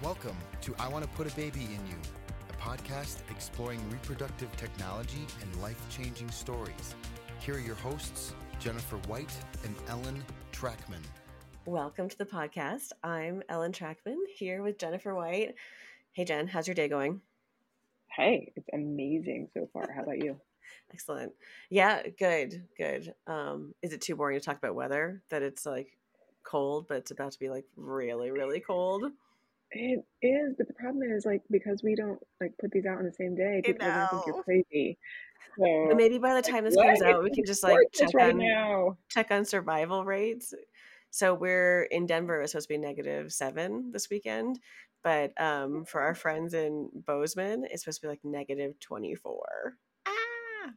Welcome to I Want to Put a Baby in You, a podcast exploring reproductive technology and life changing stories. Here are your hosts, Jennifer White and Ellen Trachman. Welcome to the podcast. I'm Ellen Trachman here with Jennifer White. Hey, Jen, how's your day going? Hey, it's amazing so far. How about you? Excellent. Yeah, good, good. Um, is it too boring to talk about weather? That it's like cold, but it's about to be like really, really cold. It is, but the problem is like because we don't like put these out on the same day, people are gonna think you're crazy. So But maybe by the time this what? comes out, we can just like check right on now. check on survival rates. So we're in Denver. It's supposed to be negative seven this weekend, but um, for our friends in Bozeman, it's supposed to be like negative twenty four. Ah,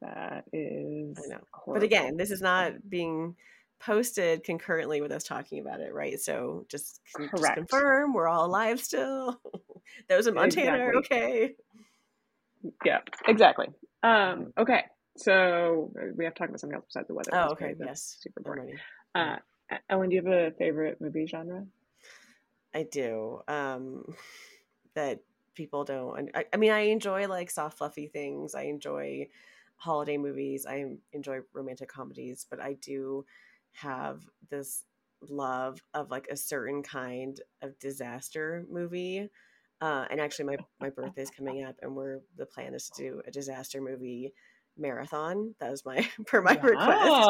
That is I know. But again, this is not being posted concurrently with us talking about it, right? So just, just confirm we're all alive still. Those in Montana Exactly. okay. Yeah, exactly. Um, okay. So uh, we have to talk about something else besides the weather. Oh, okay. That's Yes. Super boring. Uh, Ellen, do you have a favorite movie genre? I do. Um, that people don't. I, I mean, I enjoy like soft, fluffy things. I enjoy holiday movies. I enjoy romantic comedies, but I do have this love of like a certain kind of disaster movie. Uh, and actually, my my birthday is coming up, and we're the plan is to do a disaster movie marathon. That was my per my request.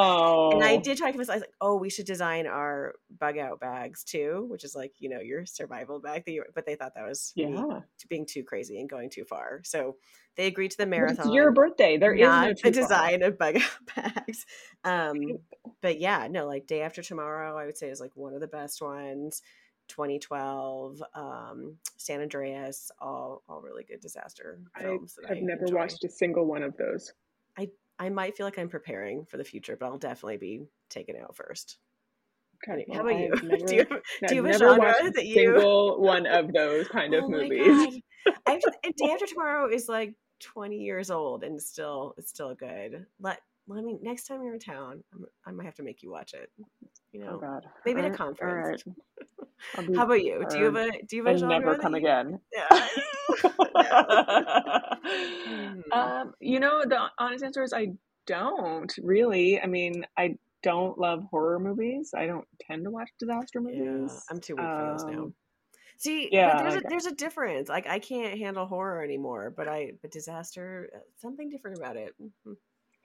And I did try to convince. I was like, "Oh, we should design our bug out bags too," which is like you know your survival bag. That you, but they thought that was me Yeah. being too crazy and going too far. So they agreed to the marathon. It's your birthday. There is no the too far. design of bug out bags. Um, but yeah, no, like day after tomorrow, I would say is like one of the best ones. 2012, um, San Andreas, all all really good disaster I films. that have I never enjoy. watched a single one of those. I I might feel like I'm preparing for the future, but I'll definitely be taken out first. Okay, How about you? I've never, do you have, I've do you have a genre that you? single one of those kind oh of oh my movies. god! I have to, and Day After Tomorrow is like 20 years old and still it's still good. Let let me next time you're in town, I'm, I might have to make you watch it. You Oh know, God. maybe at a conference. Right. Be How about you? Do you have a do you have a never come you- again. Yeah. Hmm. um, you know, the honest answer is I don't really. I mean, I don't love horror movies. I don't tend to watch disaster yeah, movies. I'm too weak for those now. Um, See, yeah, but there's like- a there's a difference. Like I can't handle horror anymore, but I but disaster uh, something different about it. Mhm.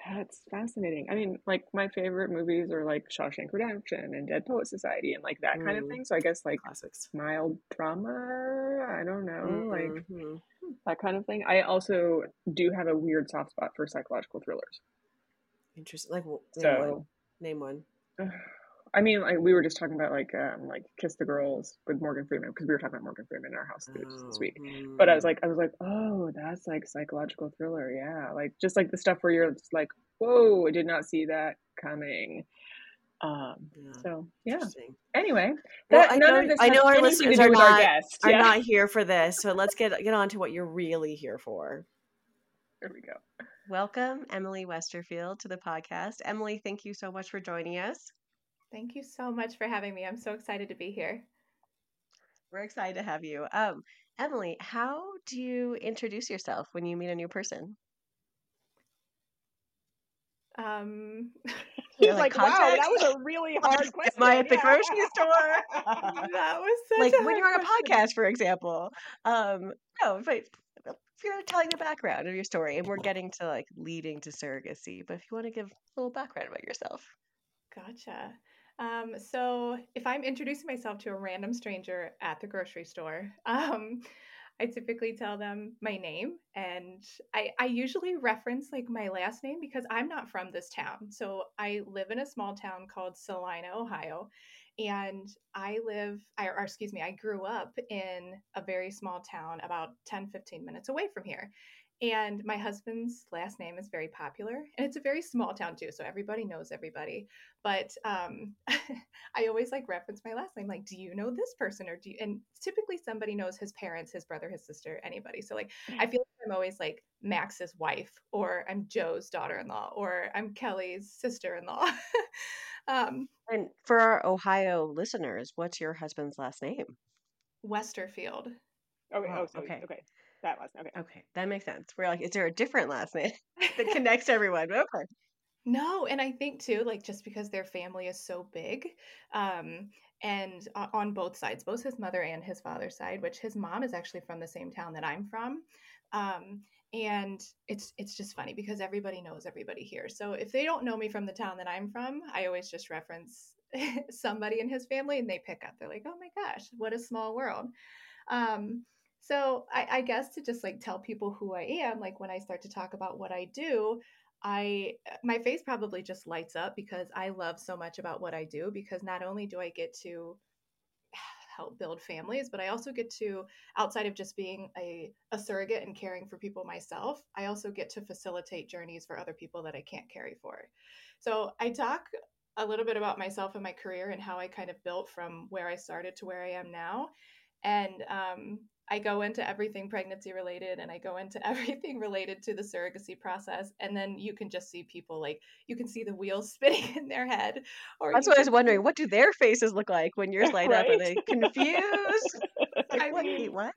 That's fascinating. I mean, like my favorite movies are like Shawshank Redemption and Dead Poet Society and like that kind of Mm. thing. So I guess like Classics. mild drama. I don't know, like Mhm. that kind of thing. I also do have a weird soft spot for psychological thrillers. Interesting. Like w- name one. Name one. I mean, like we were just talking about like um like Kiss the Girls with Morgan Freeman because we were talking about Morgan Freeman in our house this, this Oh, week. But I was like, I was like, oh, that's like psychological thriller, yeah, like just like the stuff where you're just like, whoa, I did not see that coming. Um, Yeah, so yeah. interesting. Anyway, Well, I none know- of this I has know our listeners are with our not- guest. Are yeah. not here for this, so let's get get on to what you're really here for. There we go. Welcome, Emily Westerfield, to the podcast. Emily, thank you so much for joining us. Thank you so much for having me. I'm so excited to be here. We're excited to have you. Um, Emily, how do you introduce yourself when you meet a new person? Um, He's like, like, wow, that was a really hard question. Am I at the yeah." grocery store? that was such like a when hard you're on a question. podcast, for example. Um, no, but if you're telling the background of your story, and we're getting to like leading to surrogacy, but if you want to give a little background about yourself, Gotcha. Um, so if I'm introducing myself to a random stranger at the grocery store, um, I typically tell them my name and I, I usually reference like my last name because I'm not from this town. So I live in a small town called Celina, Ohio. And I live, I, or excuse me, I grew up in a very small town about 10, 15 minutes away from here. And my husband's last name is very popular, and it's a very small town too, so everybody knows everybody. But um, I always like reference my last name, like, do you know this person, or do you? And typically somebody knows his parents, his brother, his sister, anybody. So like, I feel like I'm always like Max's wife, or I'm Joe's daughter-in-law, or I'm Kelly's sister-in-law. um, and for our Ohio listeners, what's your husband's last name? Westerfield. Okay. Oh, Oh, so okay. okay. That last name. Okay. Okay, that makes sense. We're like, is there a different last name that connects everyone? Okay. No, and I think too, like just because their family is so big, um, and on both sides, both his mother and his father's side, which his mom is actually from the same town that I'm from, um, and it's it's just funny because everybody knows everybody here. So if they don't know me from the town that I'm from, I always just reference somebody in his family, and they pick up. They're like, "Oh my gosh, what a small world." Um, so I, I guess to just like tell people who I am, like when I start to talk about what I do, I my face probably just lights up because I love so much about what I do because not only do I get to help build families, but I also get to outside of just being a, a surrogate and caring for people myself, I also get to facilitate journeys for other people that I can't carry for. So I talk a little bit about myself and my career and how I kind of built from where I started to where I am now. And um, I go into everything pregnancy related and I go into everything related to the surrogacy process. And then you can just see people like, you can see the wheels spinning in their head. Or That's you what I was wondering. What do their faces look like when yours light up? Are they confused? Like, I what? mean- what?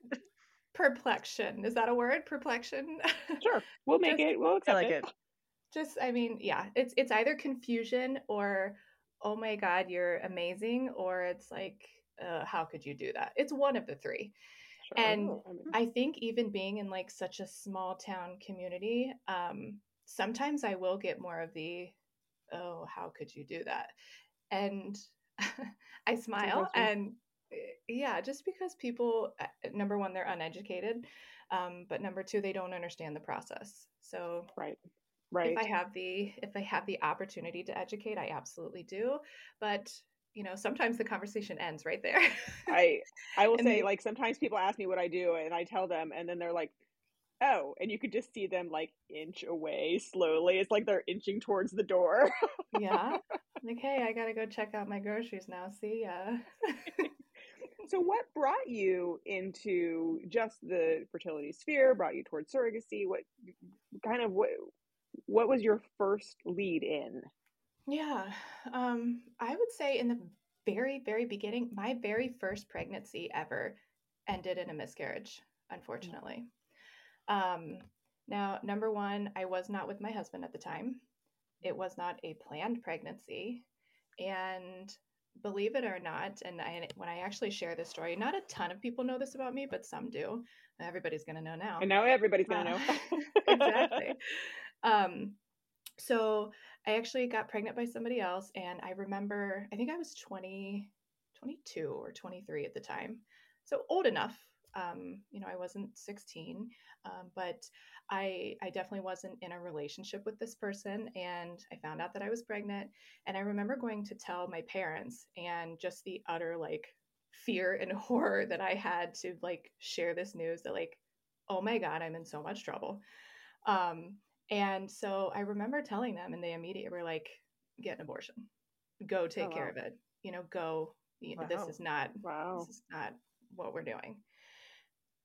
perplexion. Is that a word? Perplexion? Sure. We'll make Just- it. We'll I accept like it. it. just i mean yeah it's it's either confusion or oh my god you're amazing or it's like uh, how could you do that it's one of the three And I mean, i think even being in like such a small town community um sometimes i will get more of the oh how could you do that and i smile and uh, yeah just because people uh, number one they're uneducated um, but number two they don't understand the process so right. Right. if I have the if I have the opportunity to educate, I absolutely do. But you know, sometimes the conversation ends right there. I I will say they- like sometimes people ask me what I do and I tell them and then they're like, "Oh," and you could just see them like inch away slowly. It's like they're inching towards the door. yeah. Like, hey, I gotta go check out my groceries now. See ya. so what brought you into just the fertility sphere? Brought you towards surrogacy? What kind of what what was your first lead in? Yeah. Um, I would say in the very, very beginning, my very first pregnancy ever ended in a miscarriage, unfortunately. Um, now, number one, I was not with my husband at the time. It was not a planned pregnancy. And believe it or not, and I, when I actually share this story, not a ton of people know this about me, but some do. Everybody's going to know now. And now everybody's gonna Uh, know. exactly. Um, so I actually got pregnant by somebody else, and I remember, I think I was 20, 22 or 23 at the time. So old enough. Um, you know, I wasn't 16, um, but I I definitely wasn't in a relationship with this person, and I found out that I was pregnant. And I remember going to tell my parents, and just the utter like fear and horror that I had to like share this news that like, oh my god, I'm in so much trouble. Um, and so I remember telling them, and they immediately were like, get an abortion, go take Oh, care wow. of it. You know, go. y- This Wow. is not wow. this is not what we're doing.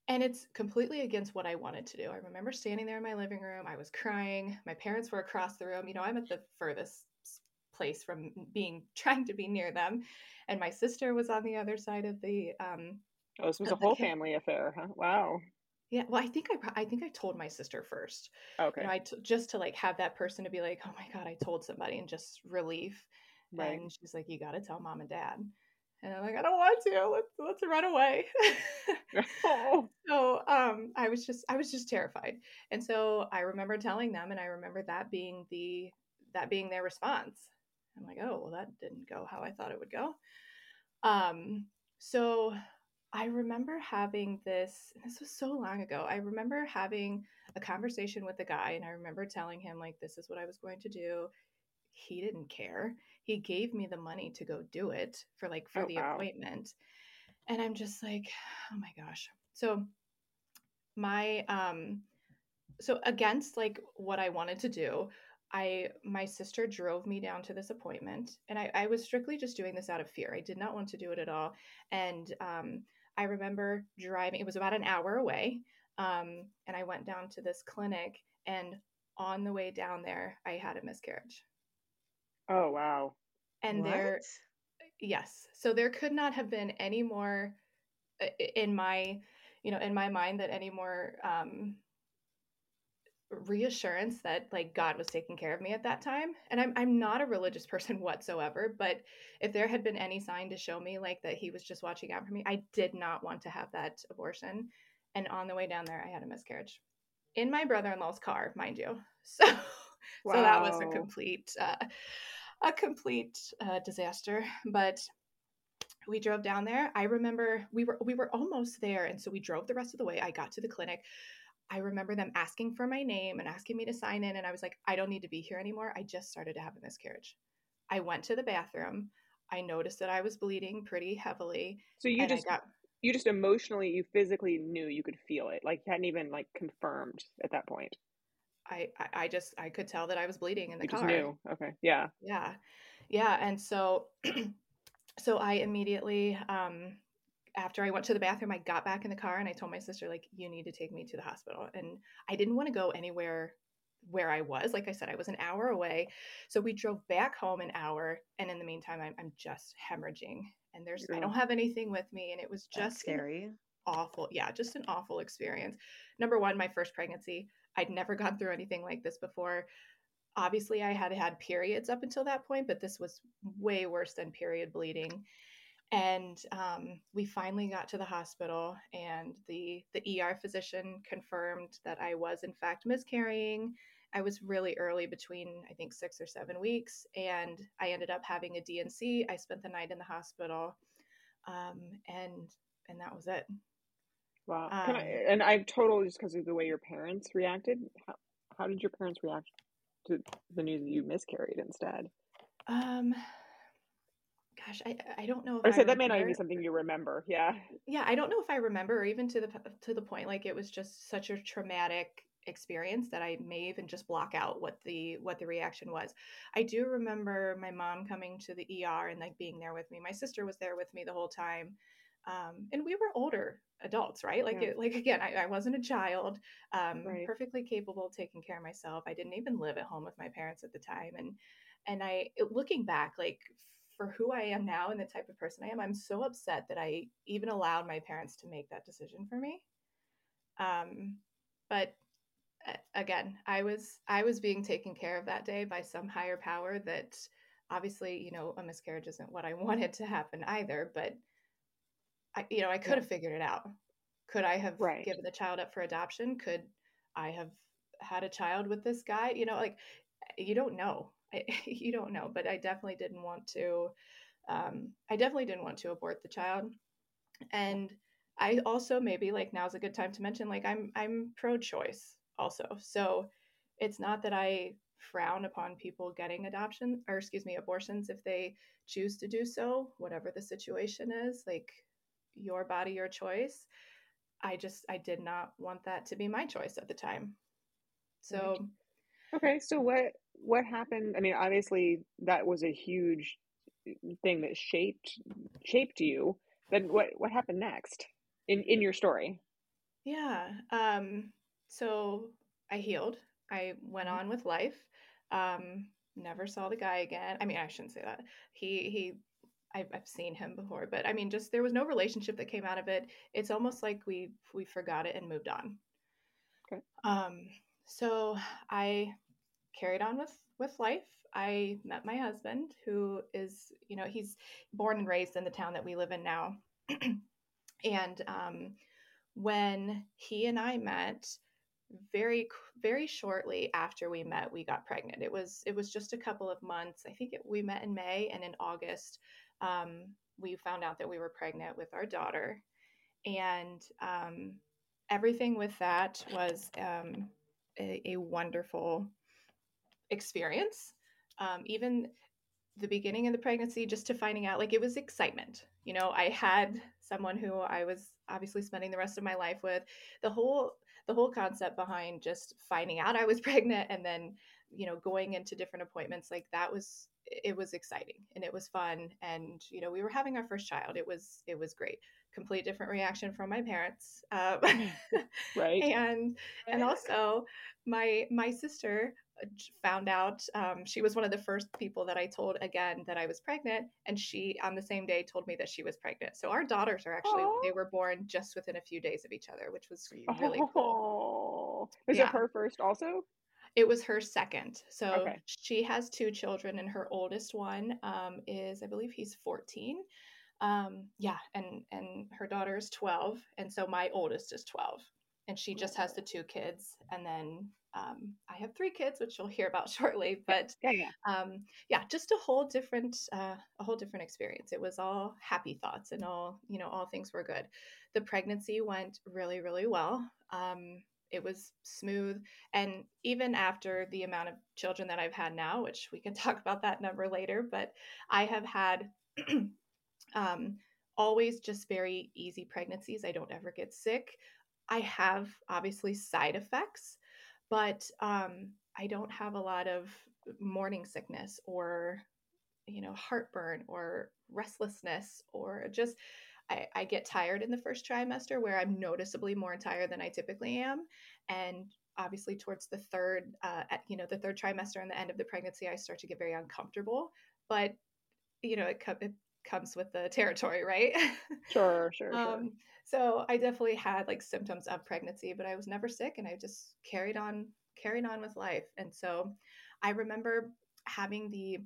And it's completely against what I wanted to do. I remember standing there in my living room. I was crying. My parents were across the room. You know, I'm at the furthest place from being trying to be near them, and my sister was on the other side of the. Um, Oh, this was a whole ca- family affair, huh? Wow. Yeah, well, I think I I think I told my sister first. Okay. You know, I t- just to like have that person to be like, oh my god, I told somebody, and just relief. right. And she's like, you got to tell mom and dad. And I'm like, I don't want to. Let's let's run away. oh. so um i was just i was just terrified and so i remember telling them and i remember that being the that being their response i'm like oh well that didn't go how i thought it would go um so i remember having this this was so long ago i remember having a conversation with the guy and i remember telling him like this is what i was going to do. He didn't care. He gave me the money to go do it for like for Oh, the wow. appointment. And i'm just like oh my gosh. So my um so against like what i wanted to do i my sister drove me down to this appointment and i, I was strictly just doing this out of fear. I did not want to do it at all. And um i remember driving it was about an hour away um and i went down to this clinic and on the way down there i had a miscarriage. Oh wow. and there yes. So there could not have been any more in my you know in my mind that any more um reassurance that like God was taking care of me at that time. And I'm I'm not a religious person whatsoever, but if there had been any sign to show me like that he was just watching out for me, I did not want to have that abortion. And on the way down there, I had a miscarriage in my brother-in-law's car, mind you. So so that was a complete uh, a complete uh, disaster, but we drove down there. I remember we were we were almost there and so we drove the rest of the way. I got to the clinic. I remember them asking for my name and asking me to sign in and I was like, I don't need to be here anymore. I just started to have a miscarriage. I went to the bathroom. I noticed that I was bleeding pretty heavily So you just got you just emotionally you physically knew you could feel it. Like you hadn't even like confirmed at that point. I, I I just I could tell that I was bleeding in the You car. just knew. Okay. Yeah. Yeah. Yeah. And so, so I immediately, um, after I went to the bathroom, I got back in the car and I told my sister, like, you need to take me to the hospital. And I didn't want to go anywhere where I was. Like I said, I was an hour away. So we drove back home an hour. And in the meantime, I'm, I'm just hemorrhaging and there's, I don't have anything with me. And it was just an scary. awful. Yeah, just an awful experience. Number one, my first pregnancy. I'd never gone through anything like this before. Obviously, I had had periods up until that point, but this was way worse than period bleeding. And um, we finally got to the hospital, and the the ER physician confirmed that I was in fact miscarrying. I was really early, between I think six or seven weeks, and I ended up having a D&C. I spent the night in the hospital, um, and and that was it. Wow. Can I, Um, and I totally just because of the way your parents reacted. How, how did your parents react to the news that you miscarried instead? Um, gosh, I I don't know if Or I say that may not even be something you remember. Yeah. Yeah, I don't know if I remember, or even to the to the point like it was just such a traumatic experience that I may even just block out what the what the reaction was. I do remember my mom coming to the ER and like being there with me. My sister was there with me the whole time. Um, and we were older adults, right? Like, Yeah. it, like again, I, I wasn't a child, um, Right. perfectly capable of taking care of myself. I didn't even live at home with my parents at the time, and and I, looking back, like for who I am now and the type of person I am, I'm so upset that I even allowed my parents to make that decision for me. Um, but uh, again, I was I was being taken care of that day by some higher power that obviously, you know, a miscarriage isn't what I wanted to happen either, but I you know, I could have figured it out. Could I have Right. given the child up for adoption? Could I have had a child with this guy? You know, like you don't know. I, you don't know, but I definitely didn't want to um I definitely didn't want to abort the child. And I also maybe like now's a good time to mention like I'm I'm pro-choice also. So it's not that I frown upon people getting adoption or excuse me abortions if they choose to do so, whatever the situation is, like your body your choice. I just I did not want that to be my choice at the time. So Okay. So what what happened? I mean, obviously that was a huge thing that shaped shaped you. Then what what happened next in in your story? Yeah. Um, so I healed. I went Mhm. on with life. Um, never saw the guy again. I mean, I shouldn't say that. He he I've, I've seen him before, but I mean, just there was no relationship that came out of it. It's almost like we we forgot it and moved on. Okay. Um, so I carried on with with life. I met my husband, who is, you know, he's born and raised in the town that we live in now, and um, when he and I met, very very shortly after we met, we got pregnant. It was it was just a couple of months. I think it, we met in May, and in August, um, we found out that we were pregnant with our daughter, and um, everything with that was um, a, a wonderful experience. Um, even the beginning of the pregnancy, just to finding out, like it was excitement. You know, I had someone who I was obviously spending the rest of my life with. The whole the whole concept behind just finding out I was pregnant and then you know going into different appointments like that was it was exciting and it was fun and you know we were having our first child it was it was great complete different reaction from my parents um, Right. and and also my my sister found out um, she was one of the first people that I told again that I was pregnant, and she on the same day told me that she was pregnant. So our daughters are actually Aw. they were born just within a few days of each other, which was really cool. Oh, was Yeah. it her first also? It was her second. So Okay. she has two children, and her oldest one um, is, I believe, he's fourteen. Um, yeah, and and her daughter is twelve, and so my oldest is twelve, and she just has the two kids, and then um, I have three kids, which you'll hear about shortly. But Yeah, yeah. um, yeah, just a whole different, uh, a whole different experience. It was all happy thoughts and all, you know, all things were good. The pregnancy went really, really well. Um, it was smooth, and even after the amount of children that I've had now, which we can talk about that number later, but I have had um, always just very easy pregnancies. I don't ever get sick. I have obviously side effects, but um, I don't have a lot of morning sickness or you know heartburn or restlessness or just I, I get tired in the first trimester where i'm noticeably more tired than i typically am. And obviously towards the third uh, at, you know the third trimester and the end of the pregnancy i start to get very uncomfortable. But you know it, it comes with the territory right Sure, sure, sure. um, so I definitely had like symptoms of pregnancy, but I was never sick and I just carried on carried on with life. And so I remember having the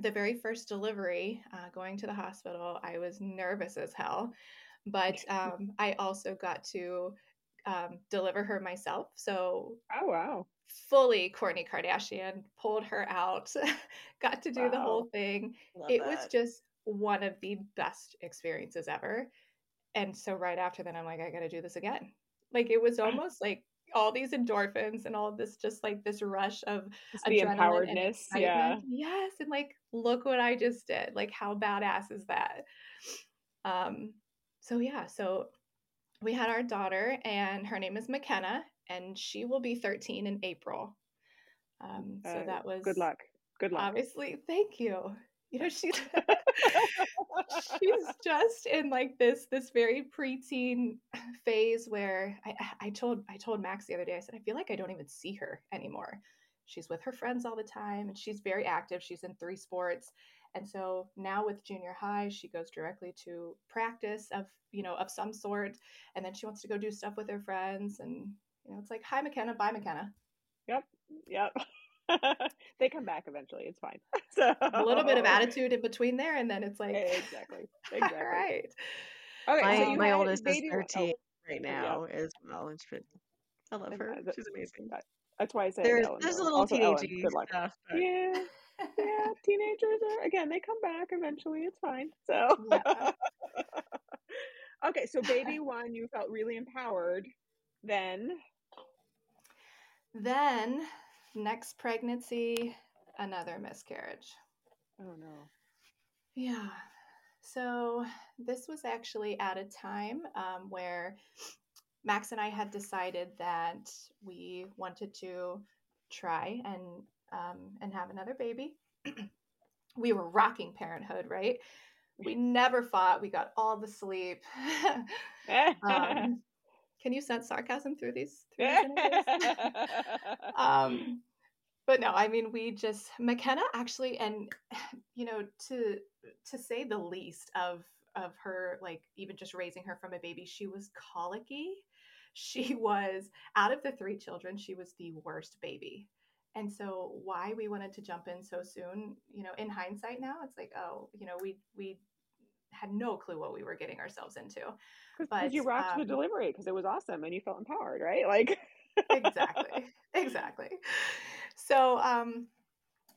the very first delivery, uh, going to the hospital. I was nervous as hell, but um, I also got to um, deliver her myself. So oh wow. fully Kourtney Kardashian pulled her out, got to do the whole thing Love it was just one of the best experiences ever. And so right after that, I'm like, I got to do this again. Like it was almost like all these endorphins and all this, just like this rush of It's the empoweredness. Yeah. Yes, and like, look what I just did. Like, how badass is that? Um. So yeah. So we had our daughter, and her name is McKenna, and she will be 13 in April. Um. So Uh, that was Good luck. Good luck. Obviously, thank you. You know, she's she's just in like this this very preteen phase where I I told I told Max the other day I said I feel like I don't even see her anymore. She's with her friends all the time and she's very active. She's in three sports. And so now with junior high, she goes directly to practice of, you know, of some sort and then she wants to go do stuff with her friends and you know, it's like, "Hi McKenna, bye McKenna." Yep. Yep. they come back eventually. It's fine. So A little bit of attitude in between there and then it's like Exactly. Exactly. All right. Okay. My, so my oldest is baby- 13 oh, right yeah. now as well. And she, I love her. that- She's amazing. That's why I say There's, Ellen, there's a little Also, Ellen, teenagey good luck. stuff. but- Yeah. Yeah. Teenagers are again. They come back eventually. It's fine. So. Yeah. okay. So baby one, you felt really empowered. Then. Then, next pregnancy, another miscarriage. Oh no. Yeah. So, this was actually at a time um, where Max and I had decided that we wanted to try and um, and have another baby. we were rocking parenthood, right? We never fought. We got all the sleep. um, can you sense sarcasm through these? Through these um but no i mean we just mckenna actually and you know to to say the least of of her like even just raising her from a baby she was colicky. She was out of the three children she was the worst baby. And so why we wanted to jump in so soon you know in hindsight now it's like oh you know we we had no clue what we were getting ourselves into Because you rocked the um, delivery because it was awesome and you felt empowered, right? Like. exactly exactly so um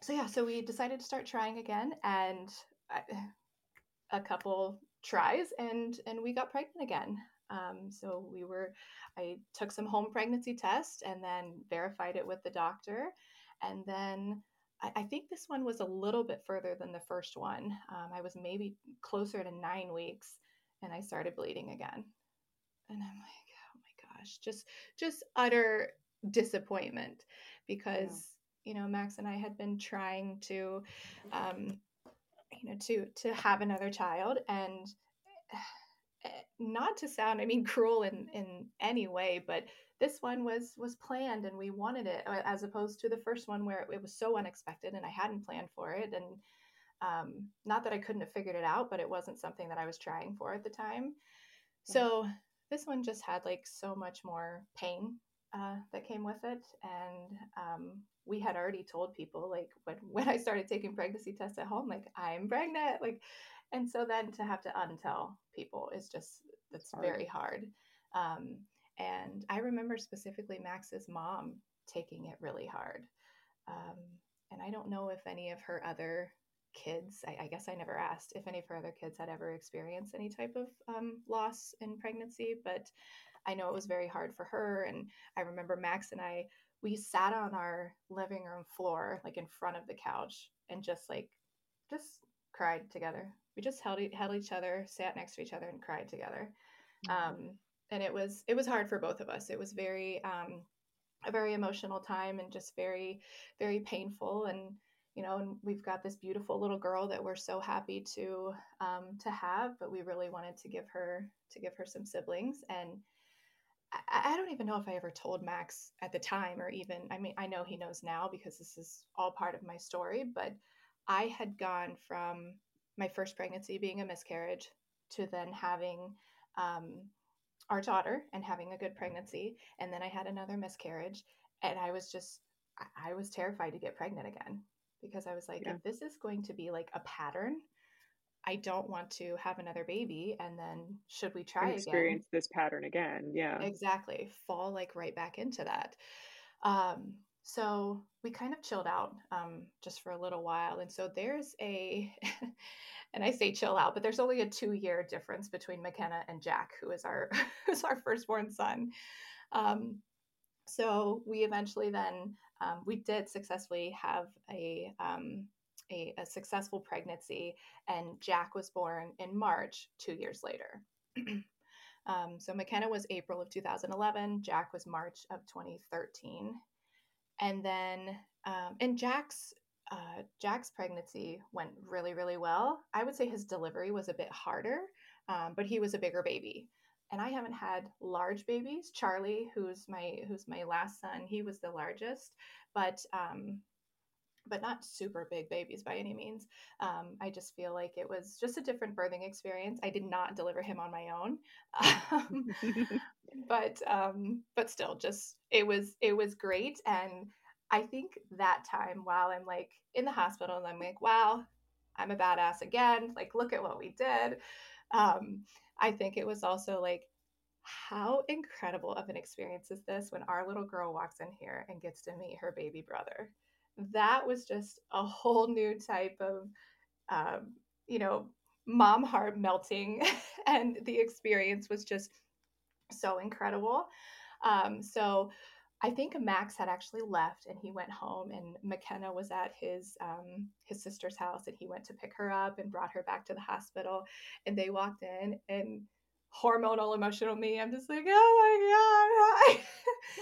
so yeah so we decided to start trying again and I, a couple tries and and we got pregnant again um so we were i took some home pregnancy test and then verified it with the doctor and then I, I think this one was a little bit further than the first one um, i was maybe closer to nine weeks and i started bleeding again and i'm like oh my gosh just just utter disappointment because you know max and i had been trying to um you know to to have another child and eh, not to sound, I mean, cruel in in any way, but this one was was planned and we wanted it, uh, as opposed to the first one where it was so unexpected and I hadn't planned for it. And um, not that I couldn't have figured it out, but it wasn't something that I was trying for at the time. So this one just had like so much more pain uh, that came with it, and um, we had already told people like when when I started taking pregnancy tests at home, like I'm pregnant, like, and so then to have to untell people is just that's hard. very hard. Um, and I remember specifically Max's mom taking it really hard. Um, and I don't know if any of her other kids, I, I, guess I never asked if any of her other kids had ever experienced any type of um, loss in pregnancy, but I know it was very hard for her. And I remember Max and I, we sat on our living room floor, like in front of the couch, and just like, just cried together. We just held, held each other, sat next to each other, and cried together. Mm-hmm. Um, and it was it was hard for both of us. It was very um, a very emotional time and just very very painful and you know and we've got this beautiful little girl that we're so happy to um, to have but we really wanted to give her to give her some siblings and I, I don't even know if i ever told max at the time or even i mean i know he knows now because this is all part of my story but i had gone from my first pregnancy being a miscarriage to then having um, our daughter and having a good pregnancy. And then I had another miscarriage. And I was just, I was terrified to get pregnant again because I was like, yeah. if this is going to be like a pattern, I don't want to have another baby. And then should we try experience again, this pattern again? Yeah. Exactly. Fall like right back into that. Um, so we kind of chilled out um, just for a little while. And so there's a, and I say chill out, but there's only a two year difference between McKenna and Jack, who is our who's our firstborn son. Um, so we eventually then um, we did successfully have a, um, a, a successful pregnancy, and Jack was born in March two years later. Um, so McKenna was April of 2011. Jack was March of 2013, and then um, and Jack's uh, Jack's pregnancy went really, really well. I would say his delivery was a bit harder, um, but he was a bigger baby. And I haven't had large babies. Charlie, who's my who's my last son, he was the largest, but um, but not super big babies by any means. Um, I just feel like it was just a different birthing experience. I did not deliver him on my own, um, but um, but still, just it was it was great and I think that time while I'm like in the hospital and I'm like, wow, I'm a badass again. Like, look at what we did. Um, I think it was also like, how incredible of an experience is this when our little girl walks in here and gets to meet her baby brother? That was just a whole new type of, um, you know, mom heart melting. and the experience was just so incredible. Um, so, I think Max had actually left and he went home and McKenna was at his um, his sister's house and he went to pick her up and brought her back to the hospital and they walked in and hormonal emotional me I'm just like oh my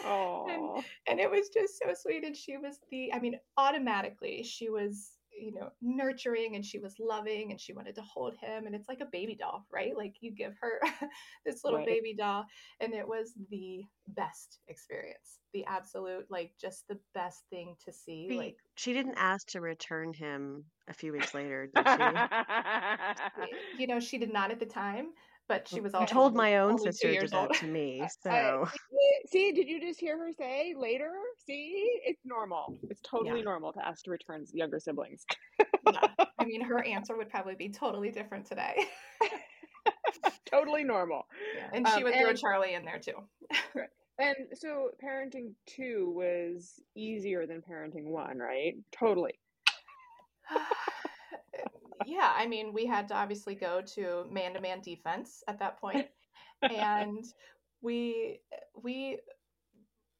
god and, and it was just so sweet and she was the I mean automatically she was you know nurturing and she was loving and she wanted to hold him and it's like a baby doll right? Like you give her this little right. baby doll and it was the best experience the absolute like just the best thing to see she, like she didn't ask to return him a few weeks later did she? You know she did not at the time but she was. I told my own sister did that to me. So uh, see, did you just hear her say later? See, it's normal. It's totally yeah. normal to ask to return younger siblings. yeah. I mean, her answer would probably be totally different today. totally normal. Yeah. And she um, would throw Charlie in there too. And so parenting two was easier than parenting one, right? Totally yeah, I mean, we had to obviously go to man to man defense at that point, and we we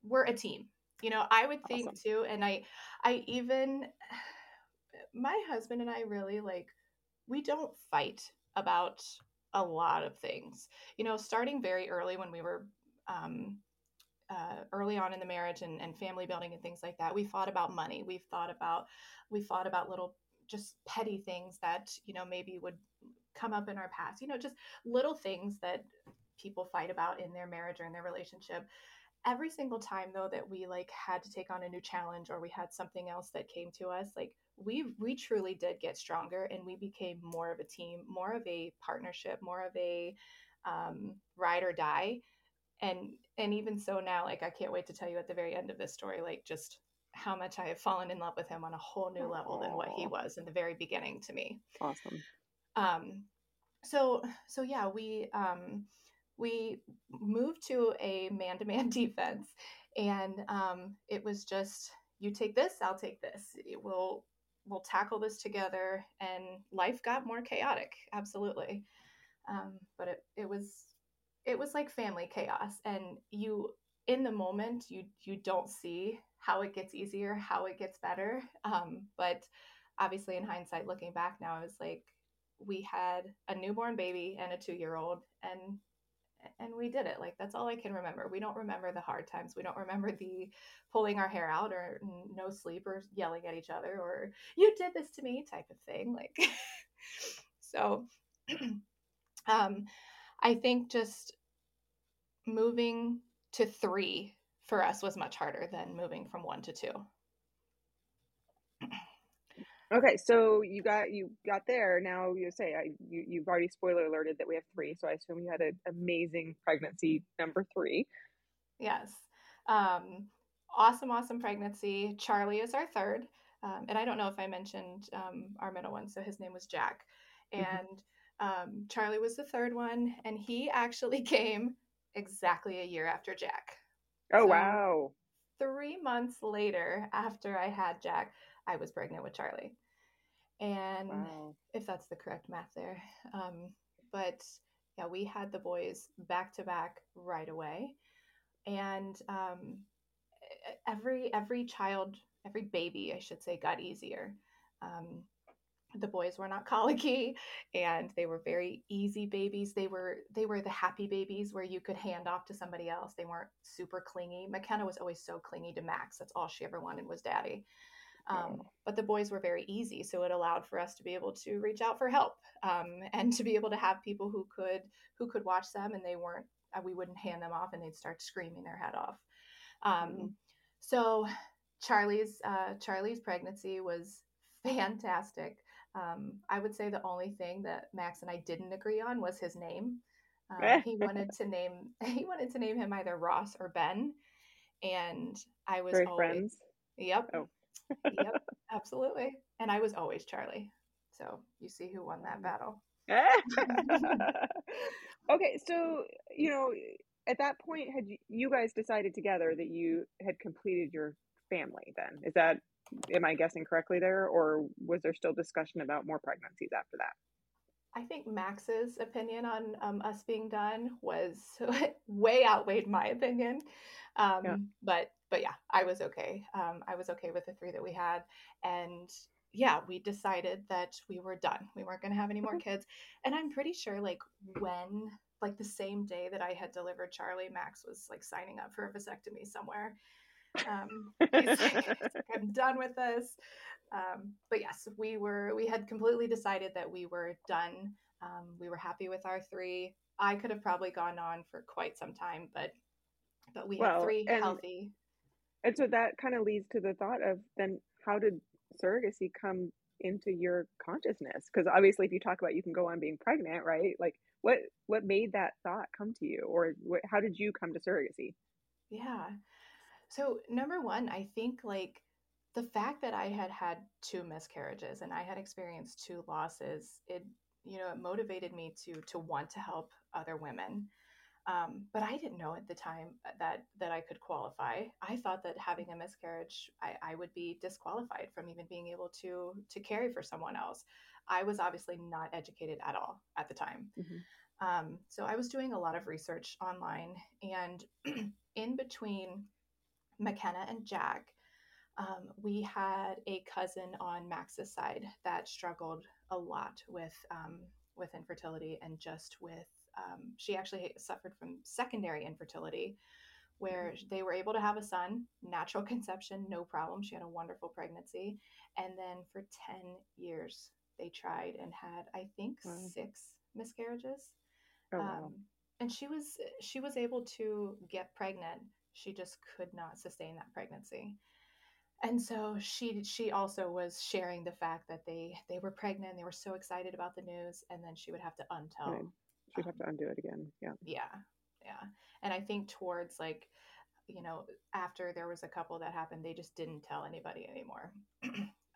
were a team. You know, I would think awesome. too, and I I even my husband and I really like we don't fight about a lot of things. You know, starting very early when we were um, uh, early on in the marriage and, and family building and things like that, we fought about money. We've thought about we fought about little just petty things that you know maybe would come up in our past. You know, just little things that people fight about in their marriage or in their relationship. Every single time though that we like had to take on a new challenge or we had something else that came to us, like we we truly did get stronger and we became more of a team, more of a partnership, more of a um, ride or die. And and even so now, like I can't wait to tell you at the very end of this story, like just how much I have fallen in love with him on a whole new level than what he was in the very beginning to me. Awesome. Um, so so yeah, we um, we moved to a man-to-man defense, and um, it was just you take this, I'll take this. We'll we'll tackle this together, and life got more chaotic. Absolutely, um, but it it was it was like family chaos, and you in the moment you you don't see how it gets easier, how it gets better. Um, but obviously, in hindsight, looking back now, I was like, we had a newborn baby and a two year old, and and we did it. Like that's all I can remember. We don't remember the hard times. We don't remember the pulling our hair out or no sleep or yelling at each other or you did this to me type of thing. Like so um I think just moving to 3 for us was much harder than moving from 1 to 2. Okay, so you got you got there. Now you say I, you you've already spoiler alerted that we have three. So I assume you had an amazing pregnancy number three. Yes, um, awesome, awesome pregnancy. Charlie is our third, um, and I don't know if I mentioned um, our middle one. So his name was Jack, Mhm. and um, Charlie was the third one, and he actually came exactly a year after Jack. Oh So- wow! Three months later, after I had Jack, I was pregnant with Charlie, and Wow. if that's the correct math there. Um, but yeah, we had the boys back to back right away, and um, every every child, every baby, I should say, got easier. Um, the boys were not colicky, and they were very easy babies. They were they were the happy babies where you could hand off to somebody else. They weren't super clingy. McKenna was always so clingy to Max. That's all she ever wanted was daddy. Um, but the boys were very easy, so it allowed for us to be able to reach out for help um, and to be able to have people who could who could watch them, and they weren't uh, we wouldn't hand them off, and they'd start screaming their head off. Um, Mhm. So Charlie's uh, Charlie's pregnancy was fantastic. Um, I would say the only thing that Max and I didn't agree on was his name. Um, he wanted to name he wanted to name him either Ross or Ben, and I was Very always friends. Yep. Oh. yep. Absolutely. And I was always Charlie. So you see who won that battle. okay, so you know, at that point, had you, you guys decided together that you had completed your family? Then is that am I guessing correctly there, or was there still discussion about more pregnancies after that? I think Max's opinion on um, us being done was way outweighed my opinion. Um, Yeah. But but yeah, I was okay. Um, I was okay with the three that we had, and yeah, we decided that we were done. We weren't going to have any more kids, and I'm pretty sure like when like the same day that I had delivered Charlie, Max was like signing up for a vasectomy somewhere. Um, he's like, like, I'm done with this. Um, but yes, we were we had completely decided that we were done. Um, we were happy with our three. I could have probably gone on for quite some time, but but we Well, had three and- healthy. And so that kind of leads to the thought of then how did surrogacy come into your consciousness? Because obviously, if you talk about you can go on being pregnant, right? Like, what what made that thought come to you, or what, how did you come to surrogacy? Yeah. So number one, I think like the fact that I had had two miscarriages and I had experienced two losses, it you know it motivated me to to want to help other women. Um, but I didn't know at the time that that I could qualify. I thought that having a miscarriage, I, I would be disqualified from even being able to to carry for someone else. I was obviously not educated at all at the time. Mhm. Um, so I was doing a lot of research online, and in between McKenna and Jack, um, we had a cousin on Max's side that struggled a lot with um, with infertility and just with um, she actually suffered from secondary infertility, where they were able to have a son, natural conception, no problem. She had a wonderful pregnancy, and then for ten years they tried and had, I think, Wow. six miscarriages. Oh, wow. Um, and she was she was able to get pregnant. She just could not sustain that pregnancy. And so she she also was sharing the fact that they they were pregnant. They were so excited about the news, and then she would have to untell. Right. She'd have to undo it again. Yeah. Yeah, yeah. And I think towards like, you know, after there was a couple that happened, they just didn't tell anybody anymore.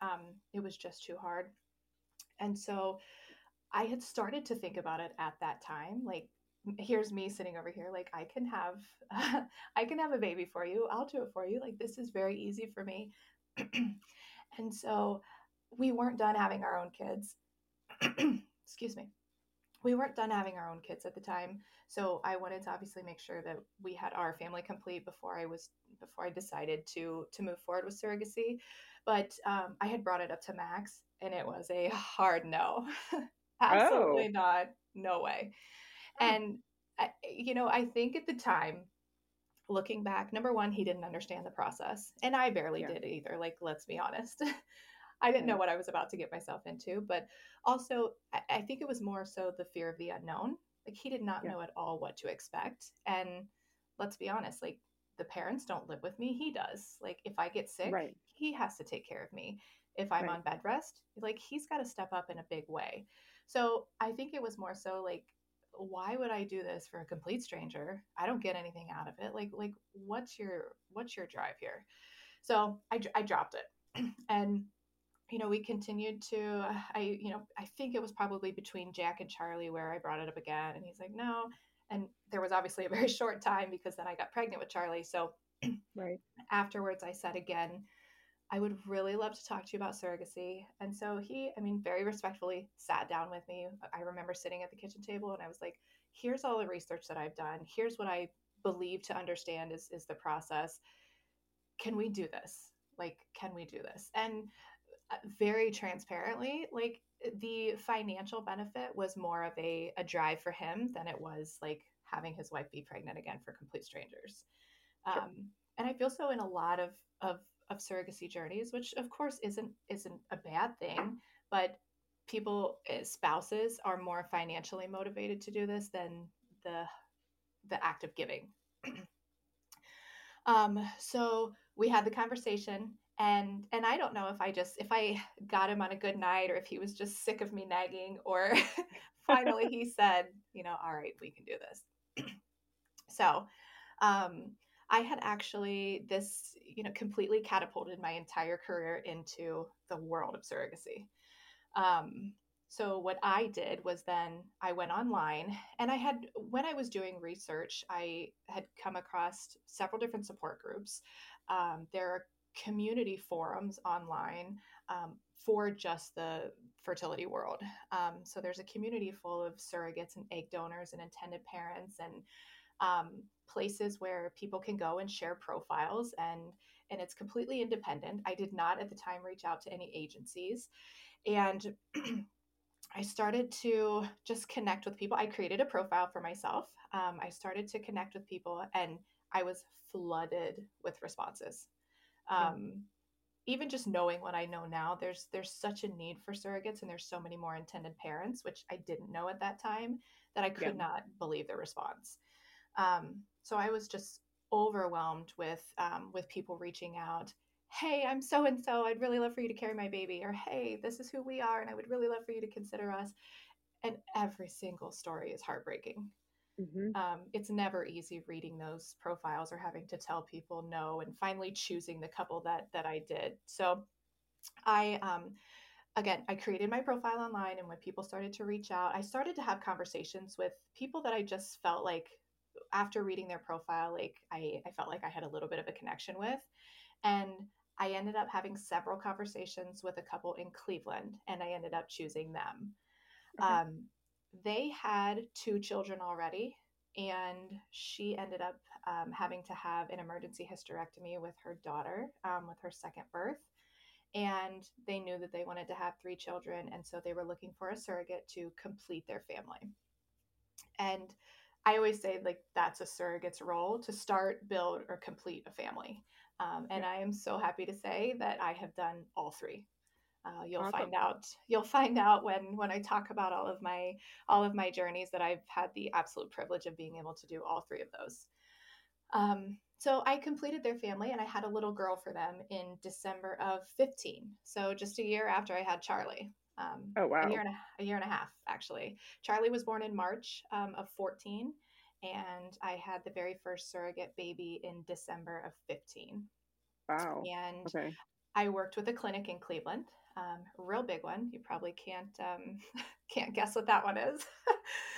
um, it was just too hard. And so I had started to think about it at that time. Like, here's me sitting over here. Like, I can have, I can have a baby for you. I'll do it for you. Like, this is very easy for me. and so we weren't done having our own kids. Excuse me we weren't done having our own kids at the time so i wanted to obviously make sure that we had our family complete before i was before i decided to to move forward with surrogacy but um, i had brought it up to max and it was a hard no absolutely Oh. not no way Oh. Oh. and I, you know i think at the time looking back number one he didn't understand the process and i barely Yeah. did either like let's be honest i didn't know what i was about to get myself into but also I, I think it was more so the fear of the unknown like he did not Yeah. know at all what to expect and let's be honest like the parents don't live with me he does like if i get sick Right. he has to take care of me if i'm Right. on bed rest like he's got to step up in a big way so i think it was more so like why would i do this for a complete stranger i don't get anything out of it like like what's your what's your drive here so i, I dropped it and you know, we continued to, I, you know, I think it was probably between Jack and Charlie where I brought it up again. And he's like, no. And there was obviously a very short time because then I got pregnant with Charlie. So Right. afterwards, I said again, I would really love to talk to you about surrogacy. And so he, I mean, very respectfully sat down with me. I remember sitting at the kitchen table and I was like, here's all the research that I've done. Here's what I believe to understand is, is the process. Can we do this? Like, can we do this? And uh, very transparently, like the financial benefit was more of a, a drive for him than it was like having his wife be pregnant again for complete strangers. Sure. Um, and I feel so in a lot of, of of surrogacy journeys, which of course isn't isn't a bad thing, but people eh, spouses are more financially motivated to do this than the the act of giving. um, so we had the conversation and and I don't know if I just if I got him on a good night or if he was just sick of me nagging or finally he said, you know, all right, we can do this. so um I had actually this, you know, completely catapulted my entire career into the world of surrogacy. Um, so what I did was then I went online and I had when I was doing research, I had come across several different support groups. Um, there are community forums online um, for just the fertility world. Um, so there's a community full of surrogates and egg donors and intended parents and um, places where people can go and share profiles and and it's completely independent. I did not at the time reach out to any agencies, and I started to just connect with people. I created a profile for myself. Um, I started to connect with people, and I was flooded with responses. Um, even just knowing what I know now, there's there's such a need for surrogates, and there's so many more intended parents, which I didn't know at that time, that I could Yeah. not believe the response. Um, so I was just overwhelmed with um, with people reaching out. Hey, I'm so and so. I'd really love for you to carry my baby. Or hey, this is who we are, and I would really love for you to consider us. And every single story is heartbreaking. hmm Um, it's never easy reading those profiles or having to tell people no, and finally choosing the couple that that I did. So, I um, again, I created my profile online, and when people started to reach out, I started to have conversations with people that I just felt like after reading their profile, like I, I felt like I had a little bit of a connection with. And I ended up having several conversations with a couple in Cleveland, and I ended up choosing them. Okay. Um, they had two children already, and she ended up um, having to have an emergency hysterectomy with her daughter um, with her second birth. And they knew that they wanted to have three children, and so they were looking for a surrogate to complete their family. And I always say, like, that's a surrogate's role to start, build, or complete a family. Um, and I am so happy to say that I have done all three. Uh, you'll Awesome. find out. You'll find out when when I talk about all of my all of my journeys that I've had the absolute privilege of being able to do all three of those. Um, so I completed their family, and I had a little girl for them in December of 15. So just a year after I had Charlie. Um, Oh, wow. A year and a, a year and a half, actually. Charlie was born in March um, of 14, and I had the very first surrogate baby in December of 15. Wow. And Okay. I worked with a clinic in Cleveland, um, real big one. You probably can't um, can't guess what that one is.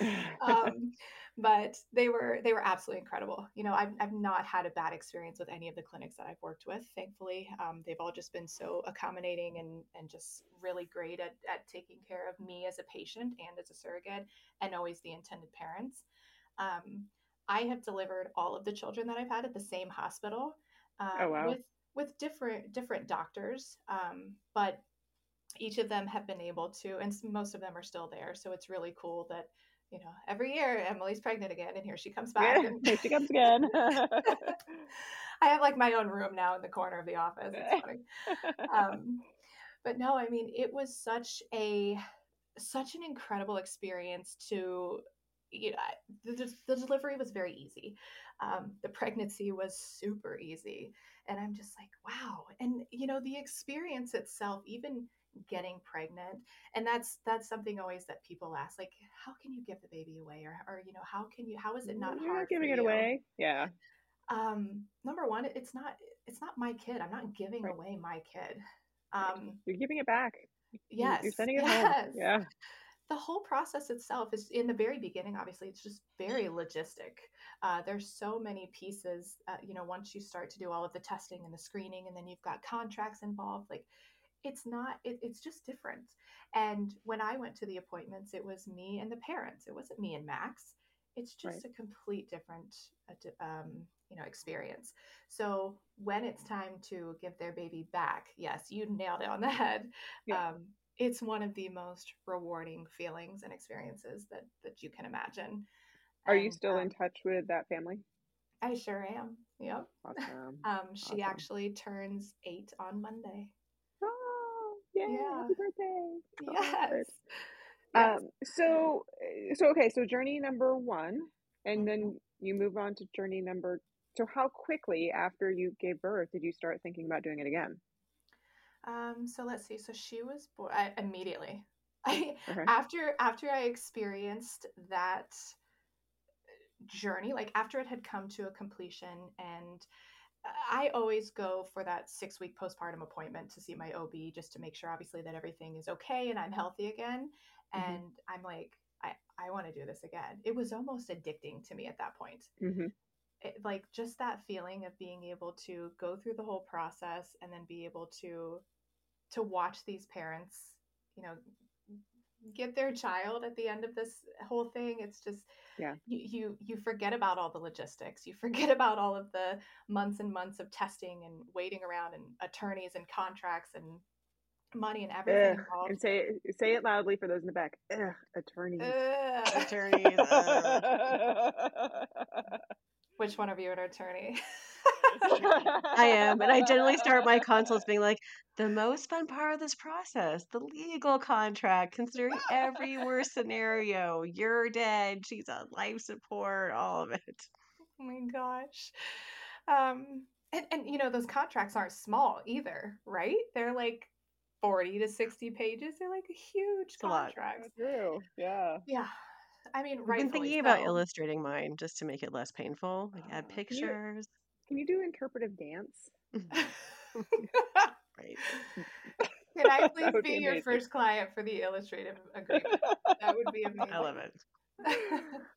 um, but they were they were absolutely incredible. You know, I've I've not had a bad experience with any of the clinics that I've worked with. Thankfully, um, they've all just been so accommodating and and just really great at at taking care of me as a patient and as a surrogate, and always the intended parents. Um, I have delivered all of the children that I've had at the same hospital uh, Oh, wow. with with different different doctors, um, but each of them have been able to, and most of them are still there. So it's really cool that you know every year Emily's pregnant again, and here she comes back. Yeah, and- here she comes again. I have like my own room now in the corner of the office. It's funny. Um, but no, I mean, it was such a such an incredible experience to you know the, the the delivery was very easy um, the pregnancy was super easy and i'm just like wow and you know the experience itself even getting pregnant and that's that's something always that people ask like how can you give the baby away or, or you know how can you how is it not You're hard not giving it you? away. Yeah. um number one it's not it's not my kid i'm not giving Right. away my kid um You're giving it back. Yes You're sending it yes home. Yeah. the whole process itself is in the very beginning obviously it's just very logistic uh, there's so many pieces uh, you know once you start to do all of the testing and the screening and then you've got contracts involved like it's not it, it's just different and when i went to the appointments it was me and the parents it wasn't me and max it's just Right. a complete different um, you know experience so when it's time to give their baby back yes you nailed it on the head Yeah. um, it's one of the most rewarding feelings and experiences that that you can imagine. Are you And, still in um, touch with that family? I sure am. Yep. Awesome. Um, she Awesome. actually turns eight on Monday. Yay, Yeah. happy birthday. Yes. Yes. Um, so, uh, so okay, so journey number one, and Mhm. then you move on to journey number. So, how quickly after you gave birth did you start thinking about doing it again? Um, so let's see. So she was born I, immediately. I, Okay. after after I experienced that journey, like after it had come to a completion, and I always go for that six week postpartum appointment to see my OB just to make sure, obviously, that everything is okay and I'm healthy again. Mhm. And I'm like, I, I want to do this again. It was almost addicting to me at that point. hmm It, like just that feeling of being able to go through the whole process and then be able to to watch these parents, you know, get their child at the end of this whole thing. It's just Yeah. you you you forget about all the logistics. You forget about all of the months and months of testing and waiting around and attorneys and contracts and money and everything Ugh, involved. and say it, say it loudly for those in the back. Ugh, attorneys. Ugh. Attorneys. uh, Which one of you an attorney? I am, and I generally start my consults being like, the most fun part of this process, the legal contract, considering every worst scenario. You're dead, she's on life support, all of it. Oh my gosh. Um and, and you know those contracts aren't small either, right? They're like 40 to 60 pages. They're like huge It's a lot. contracts. True. Yeah. Yeah. I mean, right. I've been rightfully thinking about illustrating mine just to make it less painful. Like add can you- pictures. Can you do interpretive dance? Right. Can I please be, be your amazing. first client for the illustrative agreement? That would be amazing. I love it.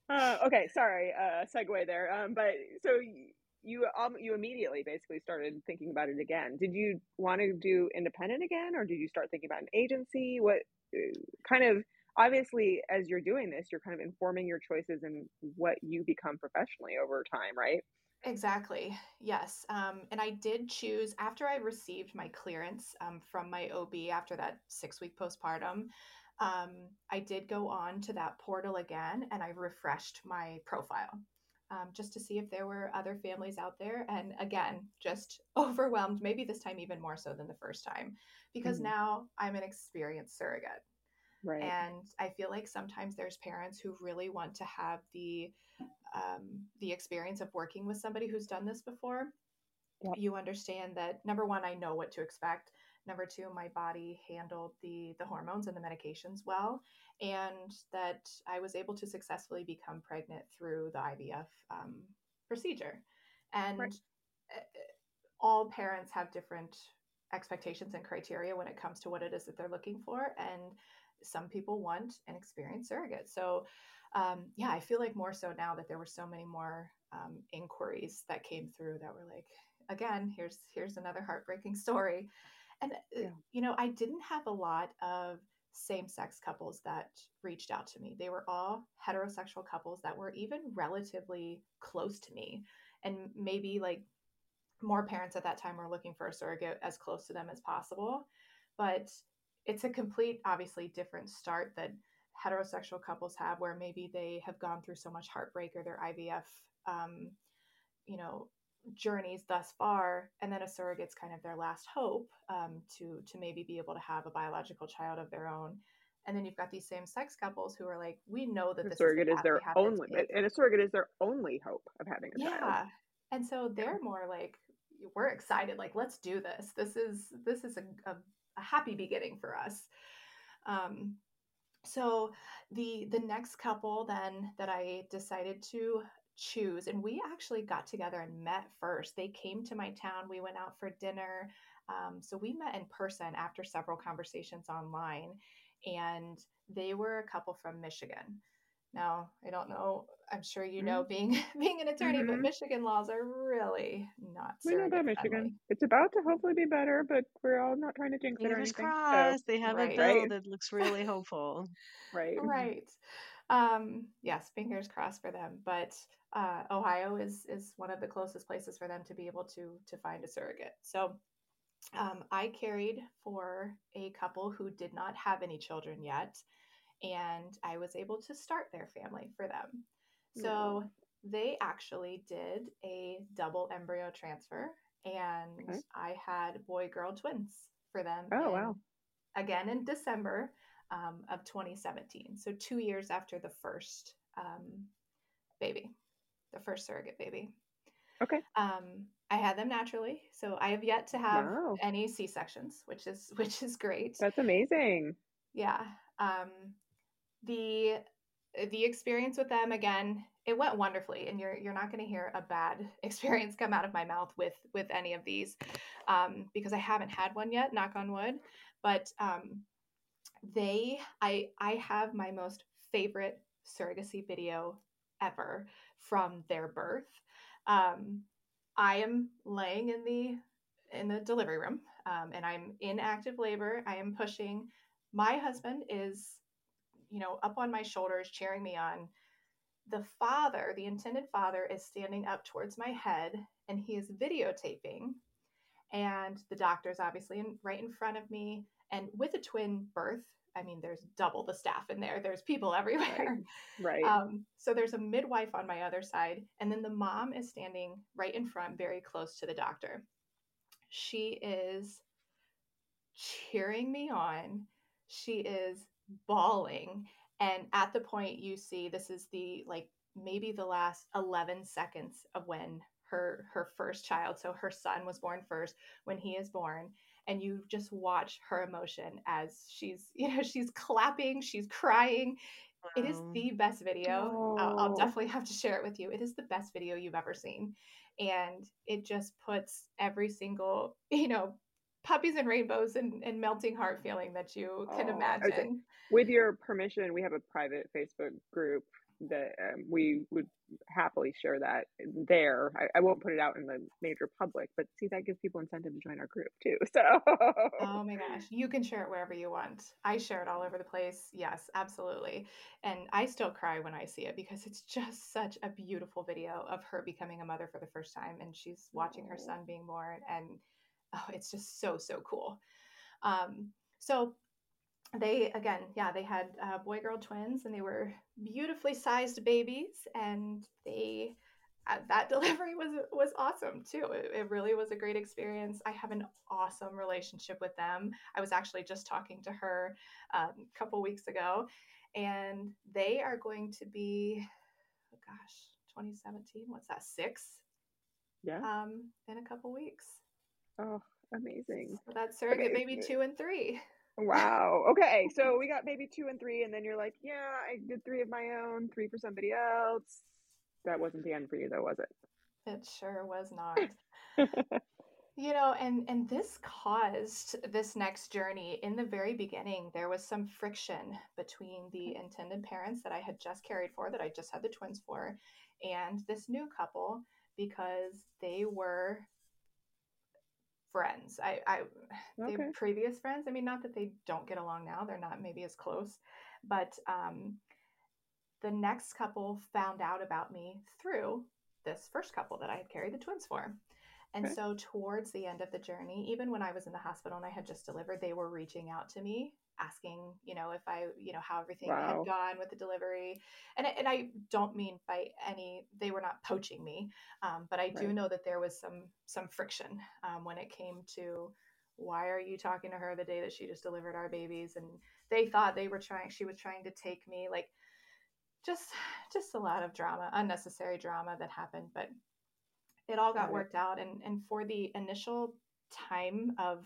Uh, okay, sorry, uh, segue there. Um, but so y- you um, you immediately basically started thinking about it again. Did you want to do independent again, or did you start thinking about an agency? What uh, kind of obviously as you're doing this, you're kind of informing your choices and what you become professionally over time, right? Exactly. Yes. Um, and I did choose after I received my clearance um, from my OB after that six week postpartum. Um, I did go on to that portal again and I refreshed my profile. um, just to see if there were other families out there. And again, just overwhelmed, maybe this time even more so than the first time, because Mhm. now I'm an experienced surrogate. Right. And I feel like sometimes there's parents who really want to have the um, the experience of working with somebody who's done this before. Yep. You understand that number one, I know what to expect. Number two, my body handled the the hormones and the medications well, and that I was able to successfully become pregnant through the IVF um, procedure. And Right. uh, all parents have different expectations and criteria when it comes to what it is that they're looking for, and some people want an experienced surrogate. So, um, yeah, I feel like more so now that there were so many more um, inquiries that came through that were like, again, here's here's another heartbreaking story, and uh, Yeah. you know, I didn't have a lot of same-sex couples that reached out to me. They were all heterosexual couples that were even relatively close to me, and maybe like more parents at that time were looking for a surrogate as close to them as possible. But it's a complete, obviously, different start that heterosexual couples have, where maybe they have gone through so much heartbreak or their IVF, um, you know, journeys thus far, and then a surrogate's kind of their last hope um, to to maybe be able to have a biological child of their own. And then you've got these same-sex couples who are like, we know that The this surrogate is, their only, and a surrogate is their only hope of having a child. Yeah. And so they're more like, we're excited. Like, let's do this. This is this is a, a, a happy beginning for us. Um, so the the next couple then that I decided to choose, and we actually got together and met first. They came to my town. We went out for dinner. Um, so we met in person after several conversations online, and they were a couple from Michigan. Now, I don't know. I'm sure you know, being being an attorney, but Mhm. Michigan laws are really not. We know about Michigan. friendly. It's about to hopefully be better, but we're all not trying to jinx it or Fingers anything. So, crossed. They have Right. a bill Right. that looks really hopeful. right. right um yes fingers crossed for them but uh ohio is is one of the closest places for them to be able to to find a surrogate so um i carried for a couple who did not have any children yet and i was able to start their family for them so they actually did a double embryo transfer and Okay. i had boy girl twins for them Oh, wow. again in december um, of 2017 so two years after the first um, baby the first surrogate baby Okay. um, i had them naturally so i have yet to have Wow. any c-sections which is which is great That's amazing. yeah um the the experience with them again it went wonderfully and you're you're not going to hear a bad experience come out of my mouth with with any of these um because i haven't had one yet knock on wood. But um they i i have my most favorite surrogacy video ever from their birth. Um i am laying in the in the delivery room um, and i'm in active labor. I am pushing. My husband is you know up on my shoulders cheering me on the father the intended father is standing up towards my head and he is videotaping and the doctor's obviously in, right in front of me and with a twin birth i mean there's double the staff in there there's people everywhere Right. um, so there's a midwife on my other side, and then the mom is standing right in front, very close to the doctor. She is cheering me on. She is bawling. And at the point you see, this is the like maybe the last 11 seconds of when her her first child so her son was born first when he is born and you just watch her emotion as she's you know she's clapping she's crying it is the best video. I'll, I'll Oh. definitely have to share it with you. It is the best video you've ever seen. And it just puts every single, you know, puppies and rainbows and, and melting heart feeling that you can Oh, okay. imagine. With your permission, we have a private Facebook group that um, we would happily share that there. I, I won't put it out in the major public, but see, that gives people incentive to join our group too. So, Oh my gosh. You can share it wherever you want. I share it all over the place. Yes, absolutely. And I still cry when I see it because it's just such a beautiful video of her becoming a mother for the first time and she's watching her son being born and oh, it's just so so cool. Um so they again, yeah, they had uh, boy girl twins and they were beautifully sized babies and they uh, that delivery was was awesome too. It, it, really was a great experience. I have an awesome relationship with them. I was actually just talking to her um, a couple weeks ago, and they are going to be, oh gosh, 2017. What's that? Six. Yeah. Um, in a couple weeks. Oh, amazing. That's surrogate okay. baby two and three. Wow. Okay. So we got baby two and three, and then you're like, yeah, I did three of my own, three for somebody else. That wasn't the end for you, though, was it? It sure was not. you know, and and this caused this next journey. In the very beginning, there was some friction between the mm-hmm. intended parents that I had just carried for, that I just had the twins for, and this new couple because they were friends. I, I okay. they previous friends. I mean, not that they don't get along now; they're not maybe as close, but um, the next couple found out about me through this first couple that I had carried the twins for. And okay. so, towards the end of the journey, even when I was in the hospital and I had just delivered, they were reaching out to me asking, you know, if I, you know, how everything wow. had gone with the delivery. And, and I don't mean by any, they were not poaching me, um, but I right. do know that there was some, some friction um, when it came to why are you talking to her the day that she just delivered our babies? And they thought they were trying, she was trying to take me like, just, just a lot of drama, unnecessary drama that happened, but it all got right. worked out. And, and for the initial time of,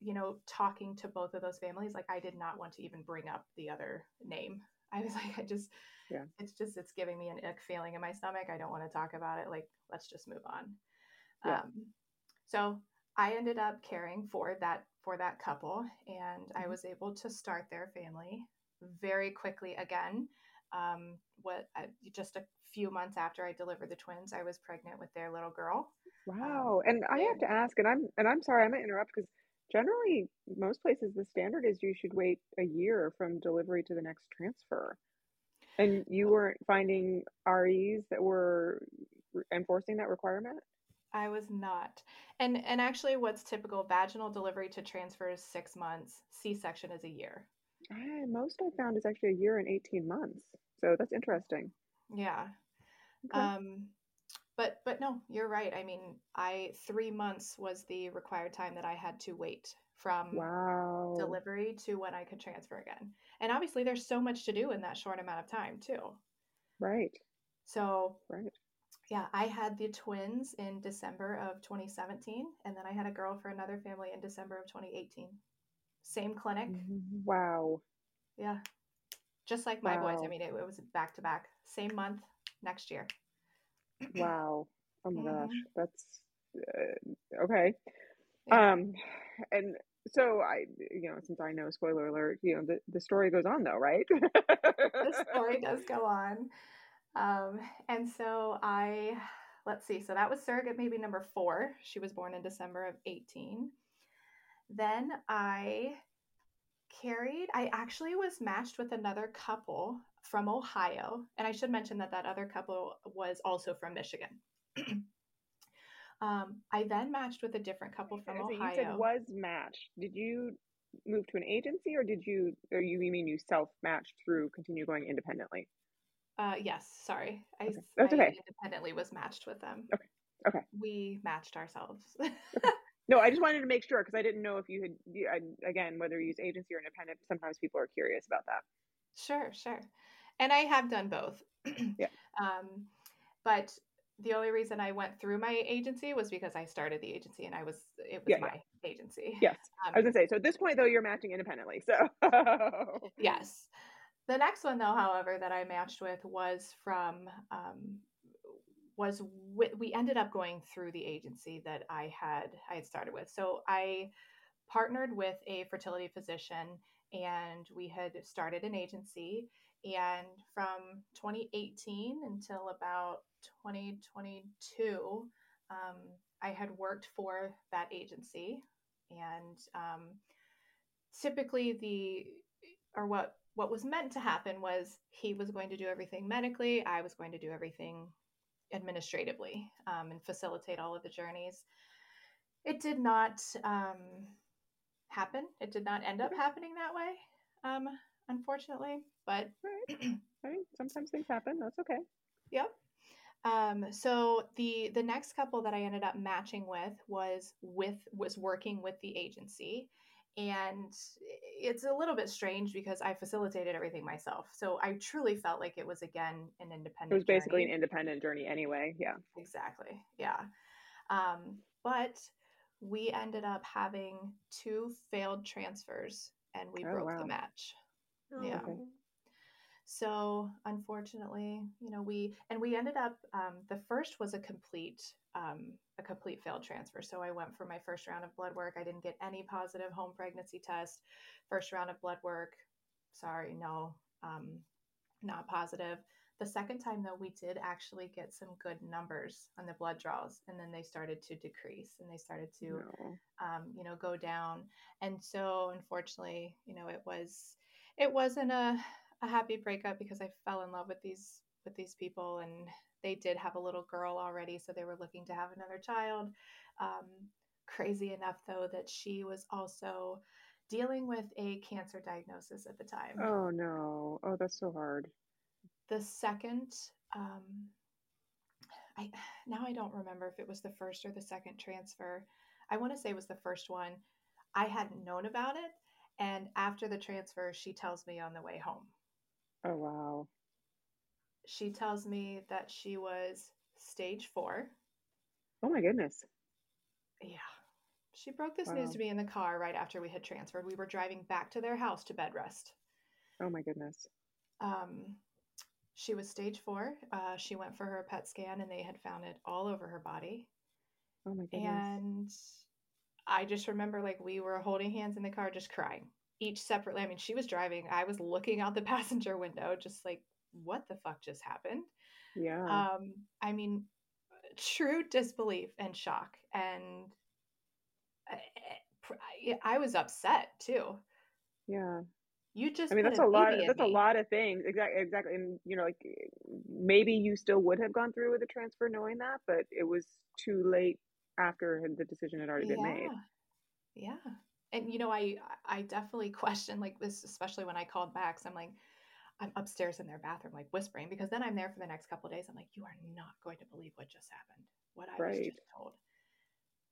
you know, talking to both of those families, like I did not want to even bring up the other name. I was like, I just, yeah, it's just, it's giving me an ick feeling in my stomach. I don't want to talk about it. Like, let's just move on. Yeah. Um, so I ended up caring for that, for that couple and mm-hmm. I was able to start their family very quickly again. Um, what uh, just a few months after I delivered the twins, I was pregnant with their little girl. Wow. Um, and I have to ask, and I'm, and I'm sorry, I'm gonna interrupt because generally most places the standard is you should wait a year from delivery to the next transfer. And you weren't finding res that were enforcing that requirement? I was not. And and actually what's typical vaginal delivery to transfer is six months. C-section is a year. I, most i found is actually a year and 18 months. So that's interesting. Yeah. Okay. um but but no you're right. I mean i three months was the required time that i had to wait from wow. delivery to when i could transfer again. And obviously there's so much to do in that short amount of time too. Right. So right. yeah i had the twins in december of 2017 and then i had a girl for another family in december of 2018 same clinic. Wow. Yeah. Just like my wow. boys. I mean it, it was back to back. Same month next year Wow. Oh my gosh. That's uh, okay. Yeah. Um, and so I, you know, since I know, spoiler alert, you know, the, the story goes on though, right? the story does go on. Um, and so I, let's see, so that was surrogate maybe number four. She was born in December of 18. Then I carried, I actually was matched with another couple from Ohio. And I should mention that that other couple was also from Michigan. um, I then matched with a different couple from so Ohio. You said was matched. Did you move to an agency or did you, or you mean you self matched through continue going independently? Uh, yes, sorry. I, okay. That's I okay. independently was matched with them. Okay. Okay. We matched ourselves. okay. No, I just wanted to make sure because I didn't know if you had, again, whether you use agency or independent. Sometimes people are curious about that. Sure, sure and I have done both. yeah. Um, but the only reason I went through my agency was because I started the agency and I was it was yeah, my yeah. agency. Yes. Um, I was gonna say, so at this point though you're matching independently. So Yes. The next one though, however, that I matched with was from um, was with, we ended up going through the agency that I had I had started with. So I partnered with a fertility physician and we had started an agency and from 2018 until about 2022, um, I had worked for that agency. And um, typically, the or what what was meant to happen was he was going to do everything medically, I was going to do everything administratively um, and facilitate all of the journeys. It did not um, happen. It did not end up happening that way. Um, unfortunately. But right. right. Sometimes things happen. That's okay. Yep. Um, so the the next couple that I ended up matching with was with was working with the agency, and it's a little bit strange because I facilitated everything myself. So I truly felt like it was again an independent. It was basically journey. an independent journey anyway. Yeah. Exactly. Yeah. Um, but we ended up having two failed transfers, and we Oh, broke wow. the match. Yeah. Oh. So unfortunately, you know, we and we ended up um, the first was a complete um, a complete failed transfer. So I went for my first round of blood work. I didn't get any positive home pregnancy test. First round of blood work, sorry, no, um, not positive. The second time though, we did actually get some good numbers on the blood draws, and then they started to decrease and they started to No. um, you know, go down. And so, unfortunately, you know, it was it wasn't a, a happy breakup because I fell in love with these with these people, and they did have a little girl already, so they were looking to have another child. Um, crazy enough, though, that she was also dealing with a cancer diagnosis at the time Oh no. Oh, that's so hard. The second um i now i don't remember if it was the first or the second transfer. I want to say it was the first one. I hadn't known about it and after the transfer she tells me on the way home. Oh wow. she tells me that she was stage four. Oh my goodness. yeah. She broke this news to me in the car right after we had transferred. We were driving back to their house to bed rest. Oh my goodness. um, she was stage four. Uh, she went for her PET scan and they had found it all over her body. Oh my goodness. And I just remember like we were holding hands in the car, just crying, each separately. I mean, she was driving. I was looking out the passenger window, just like, what the fuck just happened? yeah. Um, I mean, true disbelief and shock. And I, I was upset too. yeah. You just I mean, that's a lot. That's a lot of things. Exactly. Exactly. And you know, like maybe you still would have gone through with the transfer knowing that, but it was too late after the decision had already been made. Yeah. And you know, I I definitely question like this, especially when I called back. So I'm like, I'm upstairs in their bathroom, like whispering, because then I'm there for the next couple of days. I'm like, you are not going to believe what just happened, what I was just told.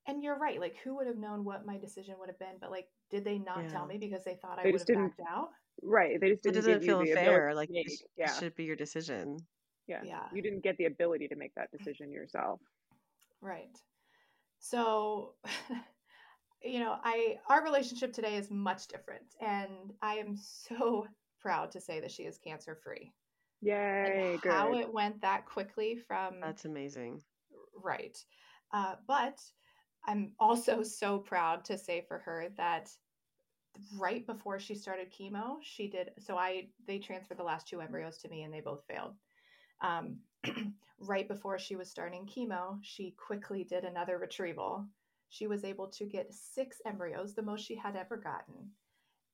And you're right. Like, who would have known what my decision would have been? But like, did they not tell me because they thought I They would just have backed out? Right. They just didn't it doesn't feel fair. Like to it, sh- Yeah. should be your decision. Yeah. Yeah. You didn't get the ability to make that decision yourself. Right. So, you know, I our relationship today is much different, and I am so proud to say that she is cancer free. Yay. and Good. how it went that quickly from That's amazing. right. Uh, but I'm also so proud to say for her that right before she started chemo, she did. So I they transferred the last two embryos to me, and they both failed. Um, right before she was starting chemo, she quickly did another retrieval. She was able to get six embryos, the most she had ever gotten.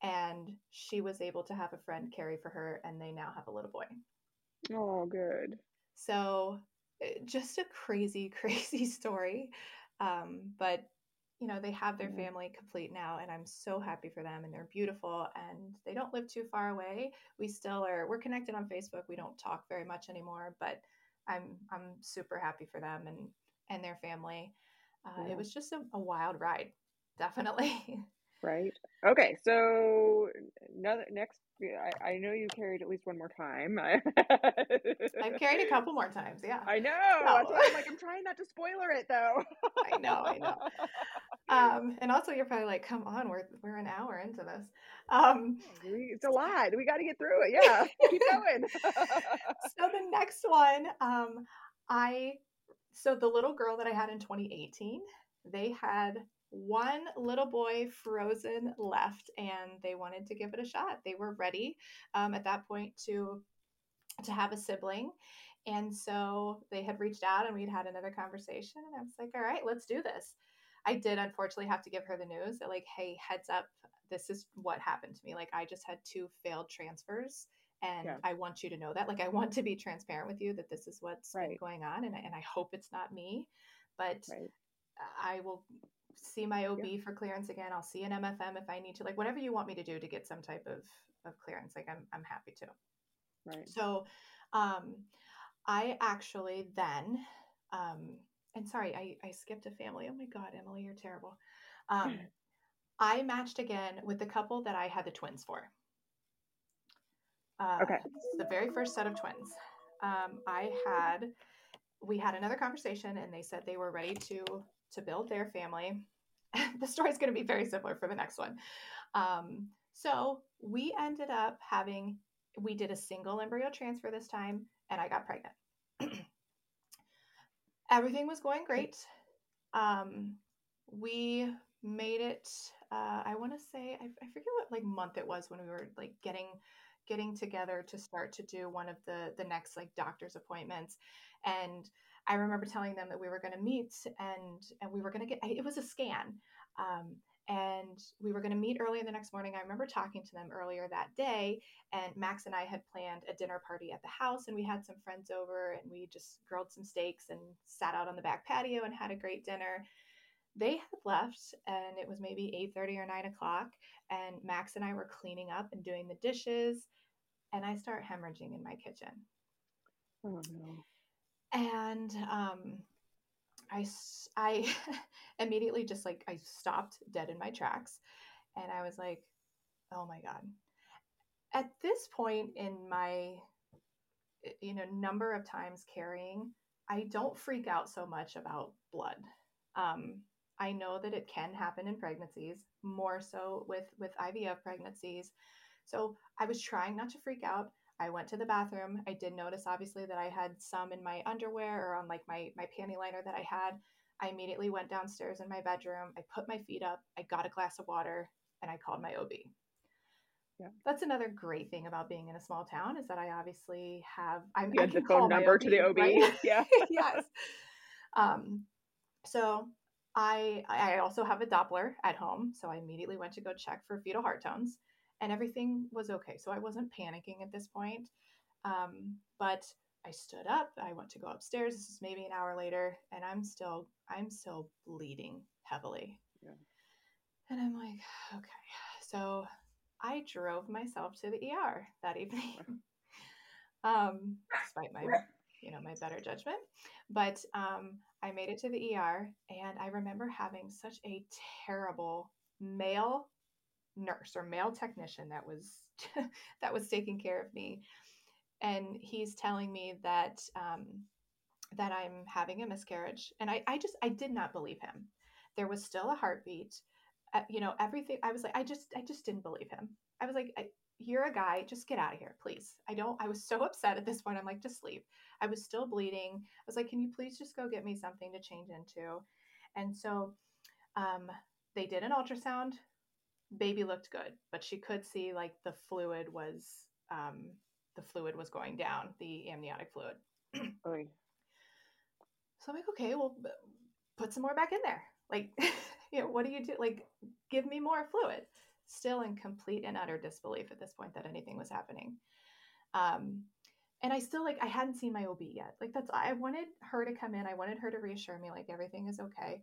And she was able to have a friend carry for her, and they now have a little boy. Oh, good. So eh, just a crazy, crazy story. Um, but you know, they have their family complete now, and I'm so happy for them. And they're beautiful, and they don't live too far away. We still are. We're connected on Facebook. We don't talk very much anymore, but I'm I'm super happy for them and and their family. Uh, Yeah. It was just a, a wild ride, definitely. Right. Okay. So another next. I, I know you carried at least one more time. I've carried a couple more times. Yeah. I know. I'm like, I'm trying not to spoiler it though. I know, I know. Um, and also, you're probably like, "Come on, we're we're an hour into this." Um, it's a lot. We got to get through it. Yeah. Keep going. so the next one, um, I so the little girl that I had in 2018, they had one little boy frozen left, and they wanted to give it a shot. They were ready um, at that point to to have a sibling. And so they had reached out and we'd had another conversation and I was like, all right, let's do this. I did unfortunately have to give her the news that like, hey, heads up, this is what happened to me. Like I just had two failed transfers and Yeah. I want you to know that. Like I want to be transparent with you that this is what's Right. going on and I, and I hope it's not me. But Right. I will see my OB for clearance again. I'll see an MFM if I need to. Like whatever you want me to do to get some type of of clearance. Like I'm I'm happy to. Right. So, um, I actually then, um, and sorry, I, I skipped a family. Oh my God, Emily, you're terrible. Um, I matched again with the couple that I had the twins for. Uh, Okay. The very first set of twins. Um, I had, we had another conversation and they said they were ready to to build their family. the story is going to be very similar for the next one. Um, so we ended up having, we did a single embryo transfer this time and I got pregnant. Everything was going great. Um, we made it, uh, I want to say, I, I forget what like month it was when we were like getting getting together to start to do one of the the next like doctor's appointments and i remember telling them that we were going to meet and and we were going to get it was a scan um, and we were going to meet early in the next morning. I remember talking to them earlier that day and max and i had planned a dinner party at the house and we had some friends over and we just grilled some steaks and sat out on the back patio and had a great dinner. They had left and it was maybe 8.30 or 9 o'clock and max and i were cleaning up and doing the dishes and i start hemorrhaging in my kitchen. Oh no. And um, I, I immediately just like i stopped dead in my tracks and i was like oh my god. At this point in my you know number of times carrying i don't freak out so much about blood. Um, i know that it can happen in pregnancies more so with with ivf pregnancies. So i was trying not to freak out i went to the bathroom i did notice obviously that i had some in my underwear or on like my my panty liner that i had i immediately went downstairs in my bedroom i put my feet up i got a glass of water and i called my ob Yeah. that's another great thing about being in a small town is that I obviously have I'm, You I the phone number to the OB. right? Yeah. yes. Um, so I I also have a Doppler at home, so I immediately went to go check for fetal heart tones, and everything was okay. So I wasn't panicking at this point. Um, but I stood up. I went to go upstairs. This is maybe an hour later, and I'm still I'm still bleeding heavily. Yeah. And I'm like, okay. So I drove myself to the ER that evening. um, despite my you know my better judgment but um, i made it to the er and i remember having such a terrible male nurse or male technician that was that was taking care of me. And he's telling me that um, that i'm having a miscarriage. And I, I just i did not believe him. There was still a heartbeat. Uh, you know everything i was like i just i just didn't believe him. I was like I, you're a guy just get out of here please. I don't i was so upset at this point. I'm like just leave. I was still bleeding. I was like can you please just go get me something to change into? And so um, they did an ultrasound baby looked good but she could see like the fluid was um, the fluid was going down the amniotic fluid so i'm like okay well put some more back in there like you know what do you do like give me more fluid still in complete and utter disbelief at this point that anything was happening. Um, and I still like I hadn't seen my OB yet. Like that's I wanted her to come in. I wanted her to reassure me like everything is okay.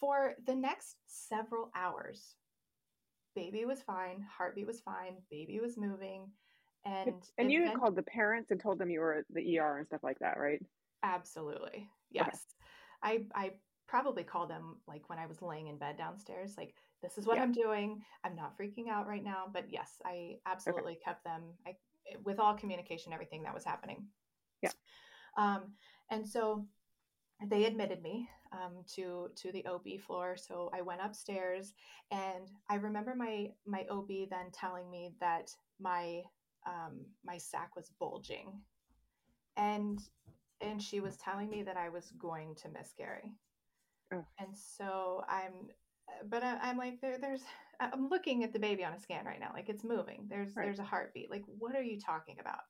For the next several hours, baby was fine, heartbeat was fine, baby was moving, and And you had event- called the parents and told them you were at the ER and stuff like that, right? Absolutely. Yes. I I probably called them like when I was laying in bed downstairs like this is what Yeah. I'm doing. I'm not freaking out right now, but yes, I absolutely kept them I with all communication everything that was happening. Yeah. Um and so they admitted me um, to to the OB floor. So I went upstairs, and I remember my my OB then telling me that my um, my sac was bulging, and and she was telling me that I was going to miscarry. Ugh. And so I'm, but I, I'm like there there's I'm looking at the baby on a scan right now, like it's moving. There's Right. there's a heartbeat. Like what are you talking about?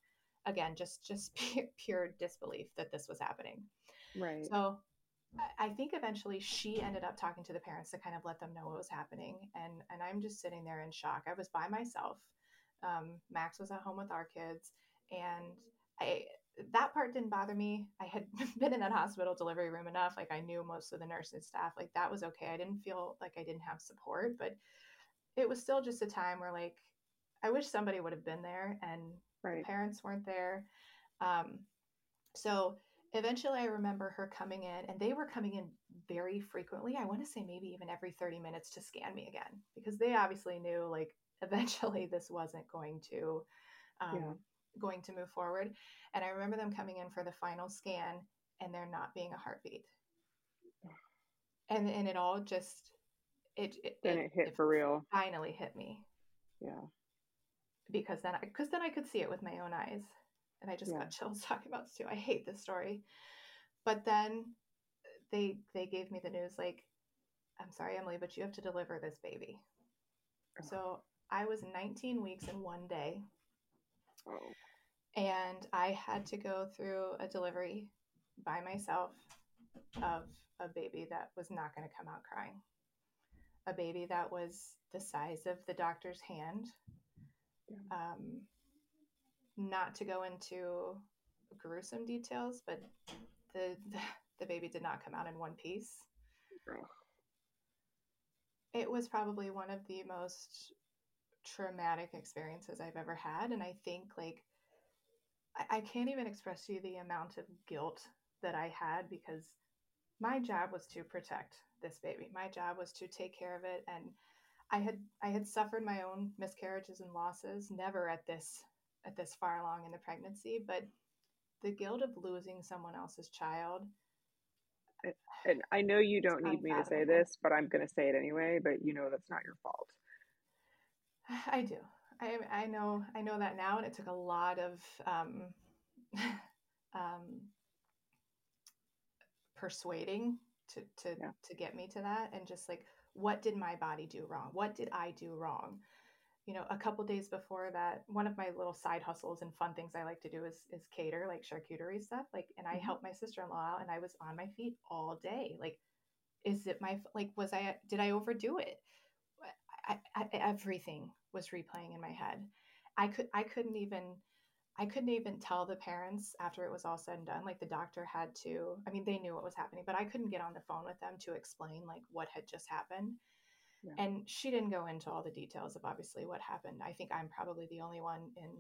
Again, just just pure, pure disbelief that this was happening. Right. So I- think eventually she ended up talking to the parents to kind of let them know what was happening. And and I'm just sitting there in shock. I was by myself. Um, Max was at home with our kids, and I that part didn't bother me. I had been in that hospital delivery room enough. Like I knew most of the nurses staff. Like that was okay. I didn't feel like I didn't have support, but it was still just a time where like I wish somebody would have been there and right. the parents weren't there. Um, So eventually I remember her coming in and they were coming in very frequently. I want to say maybe even every 30 minutes to scan me again because they obviously knew like eventually this wasn't going to um, Yeah. going to move forward. And I remember them coming in for the final scan and there not being a heartbeat. And and it all just it it, Then it hit for real. finally hit me Yeah. because then I because then I could see it with my own eyes, and I just Yeah. got chills talking about this too. I hate this story, but then they they gave me the news like, I'm sorry, Emily, but you have to deliver this baby. Ugh. So I was 19 weeks in one day, Oh. and I had to go through a delivery by myself of a baby that was not going to come out crying. A baby that was the size of the doctor's hand. Yeah. Um, not to go into gruesome details, but the, the the baby did not come out in one piece. It was probably one of the most traumatic experiences I've ever had, and I think like I, I can't even express to you the amount of guilt that I had because my job was to protect this baby. My job was to take care of it and I had I had suffered my own miscarriages and losses, never at this at this far along in the pregnancy, but the guilt of losing someone else's child. And I know you don't need me to say this, but I'm going to say it anyway. But you know that's not your fault. I do. I I know I know that now, and it took a lot of um, um, persuading to to Yeah. to get me to that, and just like what did my body do wrong? What did I do wrong? You know, a couple days before that, one of my little side hustles and fun things I like to do is is cater like charcuterie stuff. Like, and I Mhm. helped my sister in law out, and I was on my feet all day. Like, is it my like was I did I overdo it? I, I, everything was replaying in my head. I could I couldn't even I couldn't even tell the parents after it was all said and done. Like the doctor had to. I mean, they knew what was happening, but I couldn't get on the phone with them to explain like what had just happened. Yeah. And she didn't go into all the details of obviously what happened. I think I'm probably the only one in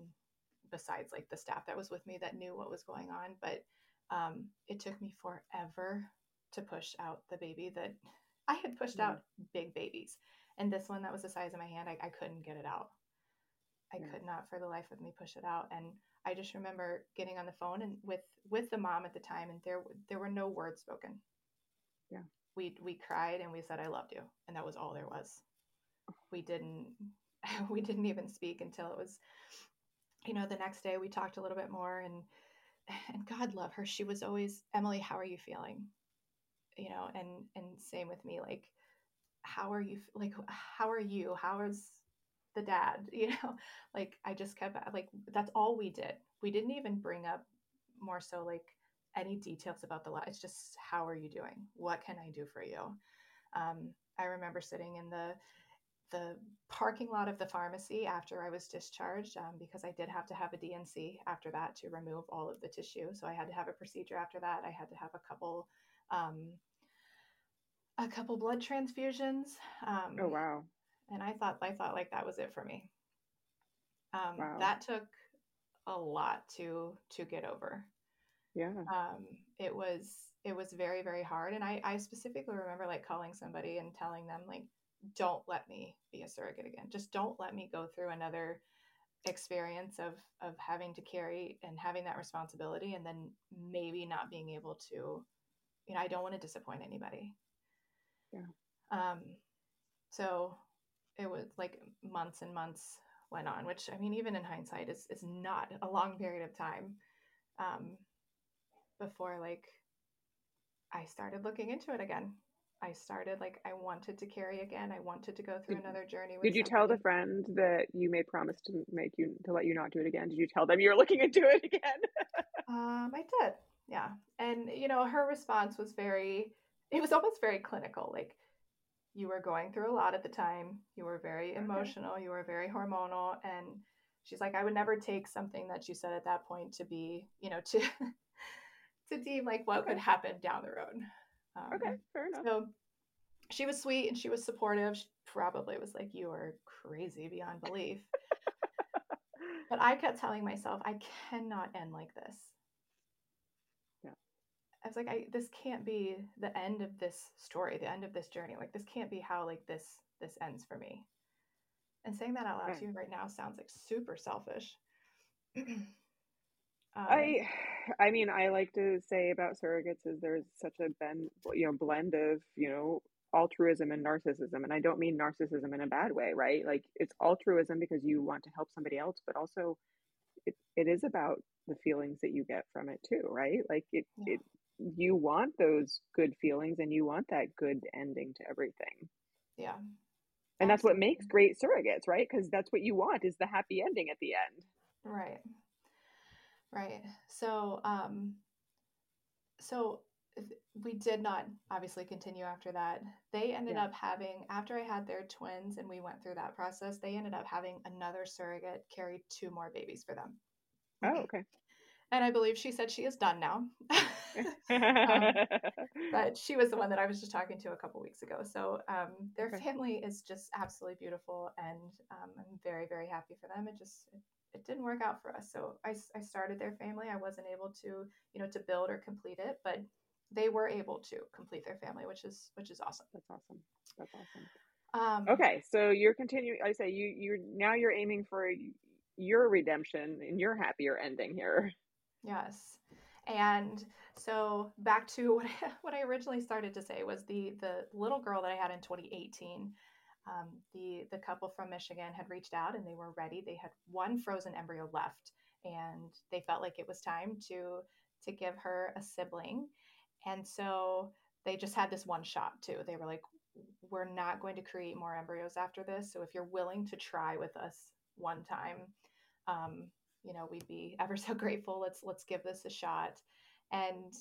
besides like the staff that was with me that knew what was going on. But um, it took me forever to push out the baby that I had pushed Yeah. out big babies. And this one that was the size of my hand, I, I couldn't get it out. I Yeah. could not for the life of me push it out. And I just remember getting on the phone and with with the mom at the time, and there there were no words spoken. Yeah. We we cried and we said I loved you, and that was all there was. We didn't we didn't even speak until it was, you know, the next day we talked a little bit more and and God love her. She was always Emily. How are you feeling? You know, and and same with me. Like, how are you? Like, how are you? How is the dad? You know, like I just kept like that's all we did. We didn't even bring up more so like any details about the life. It's just how are you doing? What can I do for you? Um, I remember sitting in the the parking lot of the pharmacy after I was discharged um, because I did have to have a D&C after that to remove all of the tissue. So I had to have a procedure after that. I had to have a couple um, a couple blood transfusions. Um, Oh wow. and I thought I thought like that was it for me. Um, Wow. That took a lot to to get over. Yeah. Um, it was it was very very hard, and I I specifically remember like calling somebody and telling them like, don't let me be a surrogate again. Just don't let me go through another experience of of having to carry and having that responsibility, and then maybe not being able to. You know, I don't want to disappoint anybody. Yeah. Um, so it was like months and months went on, which I mean, even in hindsight, is is not a long period of time. Um, before like I started looking into it again. I started like I wanted to carry again. I wanted to go through Did- another journey. With Did you tell the friend that you made promise to make you to let you not do it again? Did you tell them you were looking into it again? Um, I did, yeah. And you know, her response was very. It was almost very clinical. Like you were going through a lot at the time. You were very Okay. emotional. You were very hormonal, and she's like, I would never take something that you said at that point to be, you know, to to deem like what Okay. could happen down the road. Um, okay, fair enough. So she was sweet and she was supportive. She probably was like, You are crazy beyond belief. but I kept telling myself, I cannot end like this. I was like, I this can't be the end of this story, the end of this journey. Like this can't be how like this this ends for me. And saying that out loud Right. to you right now sounds like super selfish. um, I, I mean, I like to say about surrogates is there's such a ben, you know, blend of you know altruism and narcissism, and I don't mean narcissism in a bad way, right? Like it's altruism because you want to help somebody else, but also it, it is about the feelings that you get from it too, right? Like it, Yeah. it you want those good feelings and you want that good ending to everything. yeah. And that's what makes great surrogates, right? Because that's what you want is the happy ending at the end. Right. Right. So, um, so th- we did not obviously continue after that. They ended Yeah. up having, after I had their twins and we went through that process, they ended up having another surrogate carry two more babies for them. Oh, okay. And I believe she said she is done now. Um, but she was the one that I was just talking to a couple weeks ago. So um, their Okay. family is just absolutely beautiful, and um, I'm very, very happy for them. It just it, it didn't work out for us. So I, I started their family. I wasn't able to you know to build or complete it, but they were able to complete their family, which is which is awesome. That's awesome. That's awesome. Um, Okay, so you're continuing. I say you you're now you're aiming for your redemption and your happier ending here. Yes. And so back to what I, what I originally started to say was the the little girl that I had in 2018. Um, the the couple from Michigan had reached out and they were ready. They had one frozen embryo left, and they felt like it was time to to give her a sibling. And so they just had this one shot too. They were like, "We're not going to create more embryos after this. So if you're willing to try with us one time, um, you know we'd be ever so grateful let's let's give this a shot and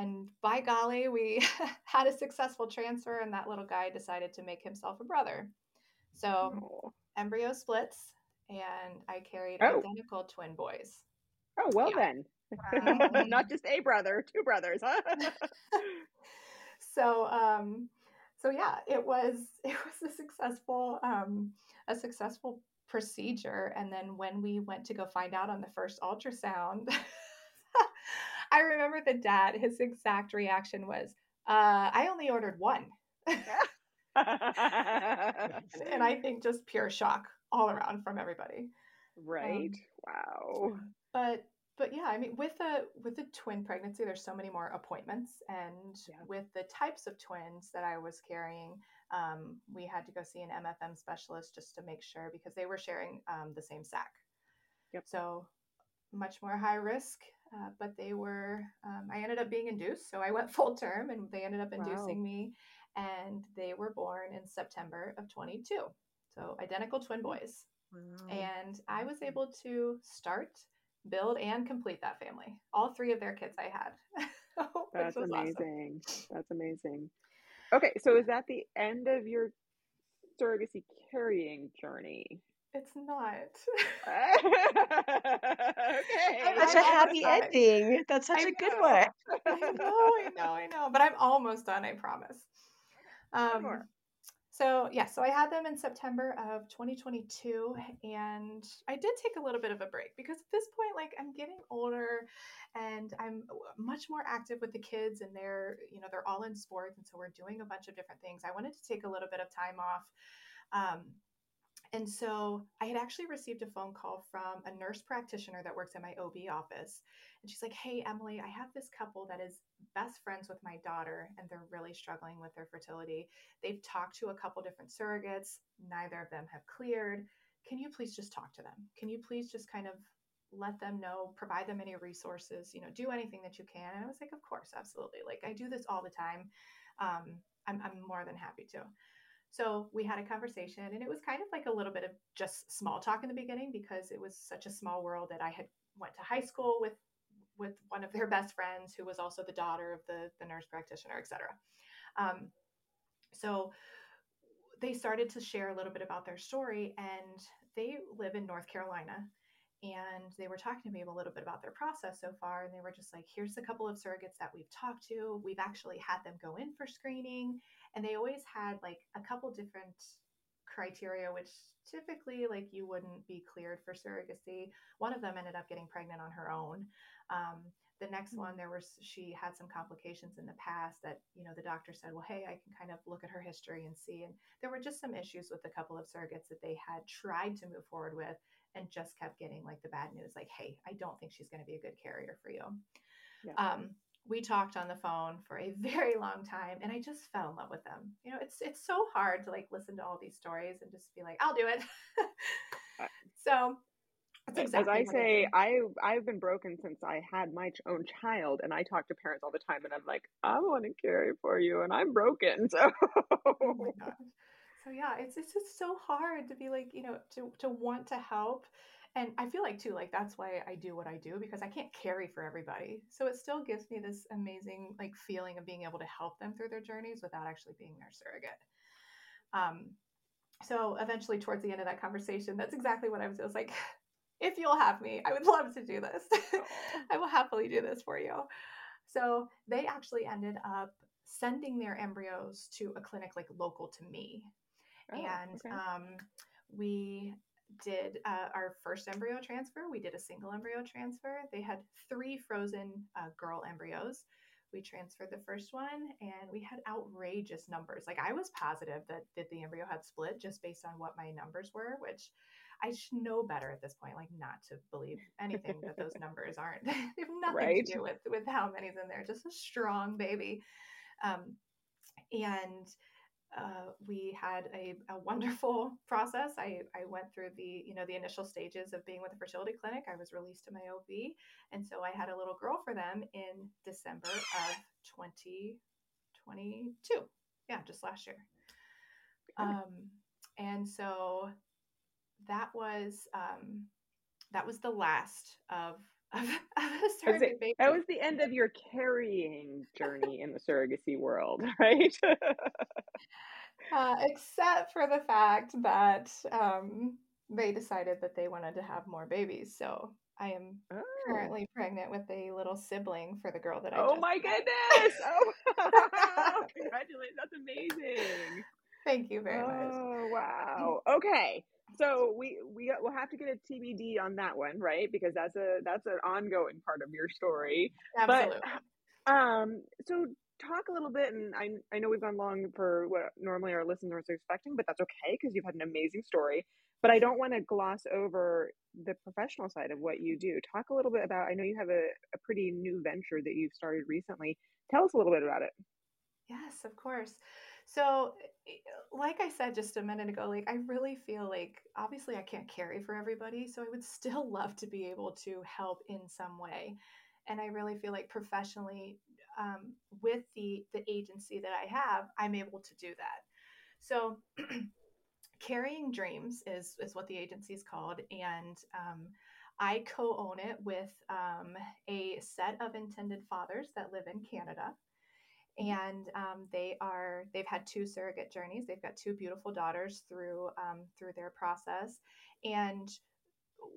and by golly we had a successful transfer and that little guy decided to make himself a brother so Oh, embryo splits and i carried Oh. identical twin boys oh well Yeah. then. Not just a brother, two brothers, huh? so um so yeah it was it was a successful um a successful procedure and then when we went to go find out on the first ultrasound i remember the dad his exact reaction was uh i only ordered one and i think just pure shock all around from everybody right. wow. but but yeah i mean with a with a twin pregnancy there's so many more appointments and Yeah. with the types of twins that i was carrying um, we had to go see an mfm specialist just to make sure because they were sharing um, the same sac Yep. so much more high risk uh, but they were um, i ended up being induced so i went full term and they ended up Wow. inducing me and they were born in september of 22 so identical twin boys and I was able to start, build, and complete that family. All three of their kids I had. That's was awesome. amazing. That's amazing. Okay, so is that the end of your surrogacy carrying journey? It's not. okay. That's I a happy almost got it. ending. That's such I a good know. one. I know, I know, I know. But I'm almost done, I promise. Um, more. so, yeah, so I had them in September of 2022, and I did take a little bit of a break because at this point, like, I'm getting older and I'm much more active with the kids, and they're, you know, they're all in sports, and so we're doing a bunch of different things. I wanted to take a little bit of time off. Um, and so I had actually received a phone call from a nurse practitioner that works in my OB office. And she's like, Hey, Emily, I have this couple that is best friends with my daughter, and they're really struggling with their fertility. They've talked to a couple different surrogates, neither of them have cleared. Can you please just talk to them? Can you please just kind of let them know, provide them any resources, you know, do anything that you can? And I was like, Of course, absolutely. Like, I do this all the time. Um, I'm, I'm more than happy to. So we had a conversation, and it was kind of like a little bit of just small talk in the beginning because it was such a small world that I had went to high school with with one of their best friends who was also the daughter of the the nurse practitioner, et cetera. Um, so they started to share a little bit about their story, and they live in North Carolina. And they were talking to me a little bit about their process so far. And they were just like, here's a couple of surrogates that we've talked to. We've actually had them go in for screening and they always had like a couple different criteria, which typically like you wouldn't be cleared for surrogacy. One of them ended up getting pregnant on her own. Um, the next one, there was she had some complications in the past that you know the doctor said, well, hey, I can kind of look at her history and see. And there were just some issues with a couple of surrogates that they had tried to move forward with and just kept getting like the bad news, like, hey, I don't think she's going to be a good carrier for you. Yeah. Um, we talked on the phone for a very long time and I just fell in love with them. You know, it's it's so hard to like listen to all these stories and just be like, I'll do it. so exactly as I say, I I've been broken since I had my own child, and I talk to parents all the time, and I'm like, I want to carry for you, and I'm broken, so. oh. So yeah, it's it's just so hard to be like, you know, to to want to help and i feel like too like that's why i do what i do because i can't carry for everybody. So it still gives me this amazing like feeling of being able to help them through their journeys without actually being their surrogate. Um so eventually towards the end of that conversation that's exactly what i was, I was like if you'll have me i would love to do this. I will happily do this for you so they actually ended up sending their embryos to a clinic like local to me. Oh, and okay. um, we did uh, our first embryo transfer. We did a single embryo transfer. They had three frozen uh, girl embryos. We transferred the first one and we had outrageous numbers. Like I was positive that, that the embryo had split just based on what my numbers were, which I should know better at this point, like not to believe anything that those numbers aren't. they have nothing right. to do with, with how many's in there, just a strong baby. Um, and uh, we had a, a, wonderful process. I, I went through the you know the initial stages of being with the fertility clinic. I was released to my OB, and so I had a little girl for them in December of 2022. Yeah, just last year. Um, and so that was um, that was the last of of, of a surrogate baby. That was the end of your carrying journey in the surrogacy world, right? uh, except for the fact that um, they decided that they wanted to have more babies. So I am oh. currently pregnant with a little sibling for the girl that I. Oh my goodness! oh, congratulations! That's amazing. Thank you very oh, much. Oh wow! Okay, so we we will have to get a TBD on that one, right? Because that's a that's an ongoing part of your story. Absolutely. But um, so talk a little bit, and I I know we've gone long for what normally our listeners are expecting, but that's okay because you've had an amazing story. But I don't want to gloss over the professional side of what you do. Talk a little bit about. I know you have a, a pretty new venture that you've started recently. Tell us a little bit about it. Yes, of course. So, eh, like I said just a minute ago, like I really feel like obviously I can't carry for everybody, so I would still love to be able to help in some way. And I really feel like professionally, um, with the the agency that I have, I'm able to do that. So, carrying dreams is is what the agency is called, and um, I co-own it with um, a set of intended fathers that live in Canada and um, they are they've had two surrogate journeys. They've got two beautiful daughters through um, through their process and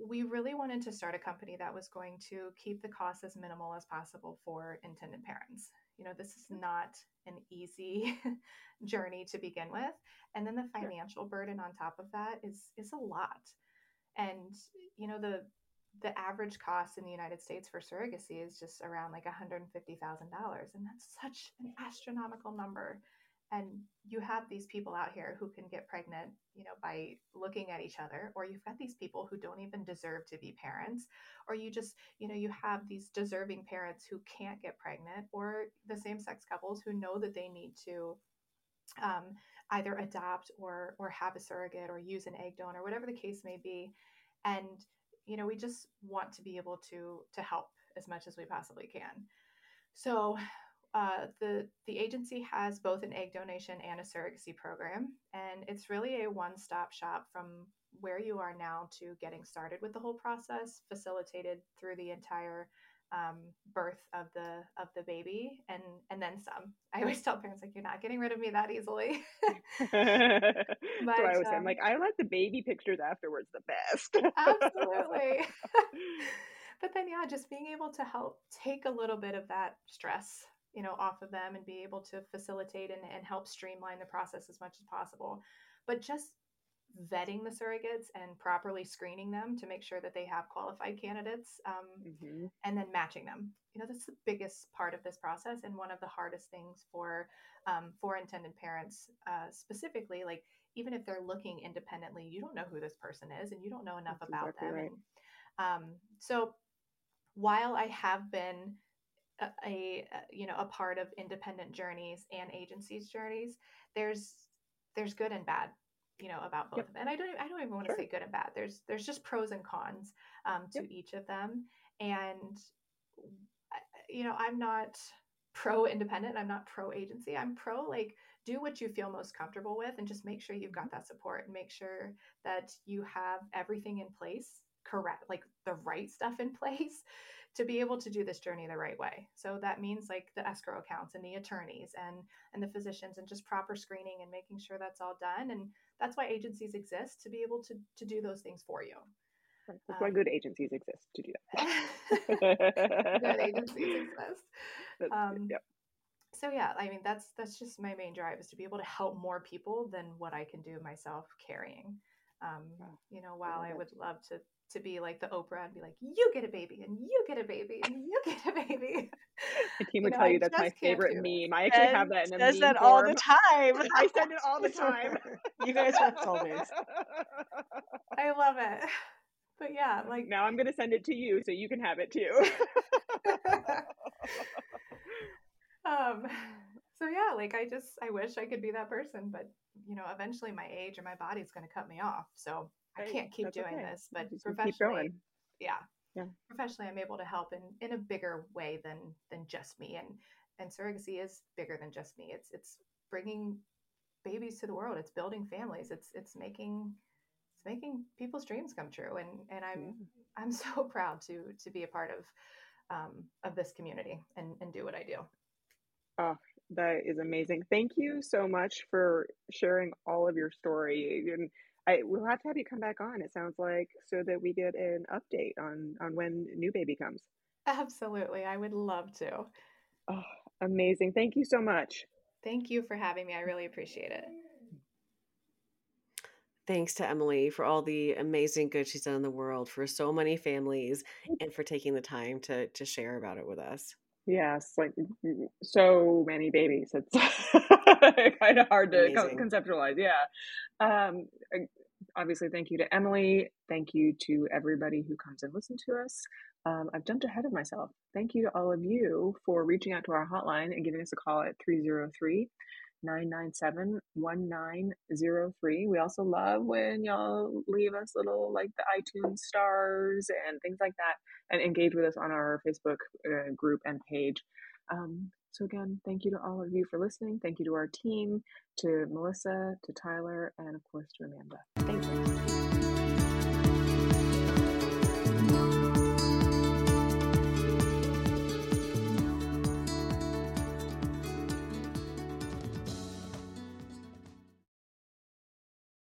we really wanted to start a company that was going to keep the costs as minimal as possible for intended parents. You know this is not an easy journey to begin with and then the financial burden on top of that is is a lot. And you know the the average cost in the United States for surrogacy is just around like $150,000. And that's such an astronomical number. And you have these people out here who can get pregnant, you know, by looking at each other, or you've got these people who don't even deserve to be parents, or you just, you know, you have these deserving parents who can't get pregnant, or the same sex couples who know that they need to um, either adopt or or have a surrogate or use an egg donor, or whatever the case may be. And you know we just want to be able to to help as much as we possibly can. So uh, the the agency has both an egg donation and a surrogacy program and it's really a one-stop shop from where you are now to getting started with the whole process facilitated through the entire um, birth of the of the baby and and then some. I always tell parents like you're not getting rid of me that easily. but, so I always um, say I'm like I like the baby pictures afterwards the best. absolutely. but then yeah, just being able to help take a little bit of that stress you know off of them and be able to facilitate and, and help streamline the process as much as possible but just vetting the surrogates and properly screening them to make sure that they have qualified candidates um, mm-hmm. and then matching them you know that's the biggest part of this process and one of the hardest things for um, for intended parents uh, specifically like even if they're looking independently you don't know who this person is and you don't know enough that's about exactly them right. and um, so while i have been a, a, you know a part of independent journeys and agencies journeys there's there's good and bad you know about both yep. of them and i don't i don't even want sure. to say good and bad there's there's just pros and cons um, to yep. each of them and you know i'm not pro independent i'm not pro agency i'm pro like do what you feel most comfortable with and just make sure you've got mm-hmm. that support and make sure that you have everything in place correct like the right stuff in place to be able to do this journey the right way. So that means like the escrow accounts and the attorneys and and the physicians and just proper screening and making sure that's all done. And that's why agencies exist to be able to to do those things for you. That's um, why good agencies exist to do that. good agencies exist. Um, yep. So yeah, I mean that's that's just my main drive is to be able to help more people than what I can do myself carrying. Um, you know, while I would love to to be like the Oprah and be like, you get a baby and you get a baby and you get a baby. The team would know, tell you that's my favorite meme. I actually have that in a says meme that form. all the time. I send it all the time. you guys are soulmates. I love it. But yeah, like now I'm gonna send it to you so you can have it too. um so yeah, like I just I wish I could be that person, but you know, eventually my age or my body's gonna cut me off. So I can't keep That's doing okay. this, but professionally, yeah, yeah, professionally, I'm able to help in in a bigger way than than just me. And and surrogacy is bigger than just me. It's it's bringing babies to the world. It's building families. It's it's making it's making people's dreams come true. And and I'm yeah. I'm so proud to to be a part of um, of this community and and do what I do. Oh, that is amazing. Thank you so much for sharing all of your story and I we'll have to have you come back on. It sounds like so that we get an update on on when new baby comes. Absolutely, I would love to. Oh, amazing! Thank you so much. Thank you for having me. I really appreciate it. Thanks to Emily for all the amazing good she's done in the world for so many families and for taking the time to to share about it with us. Yes, like so many babies. It's kind of hard to co- conceptualize. Yeah. Um, obviously, thank you to Emily. Thank you to everybody who comes and listens to us. Um, I've jumped ahead of myself. Thank you to all of you for reaching out to our hotline and giving us a call at 303 997 1903. We also love when y'all leave us little like the iTunes stars and things like that and engage with us on our Facebook uh, group and page. Um, so, again, thank you to all of you for listening. Thank you to our team, to Melissa, to Tyler, and of course to Amanda. Thank you.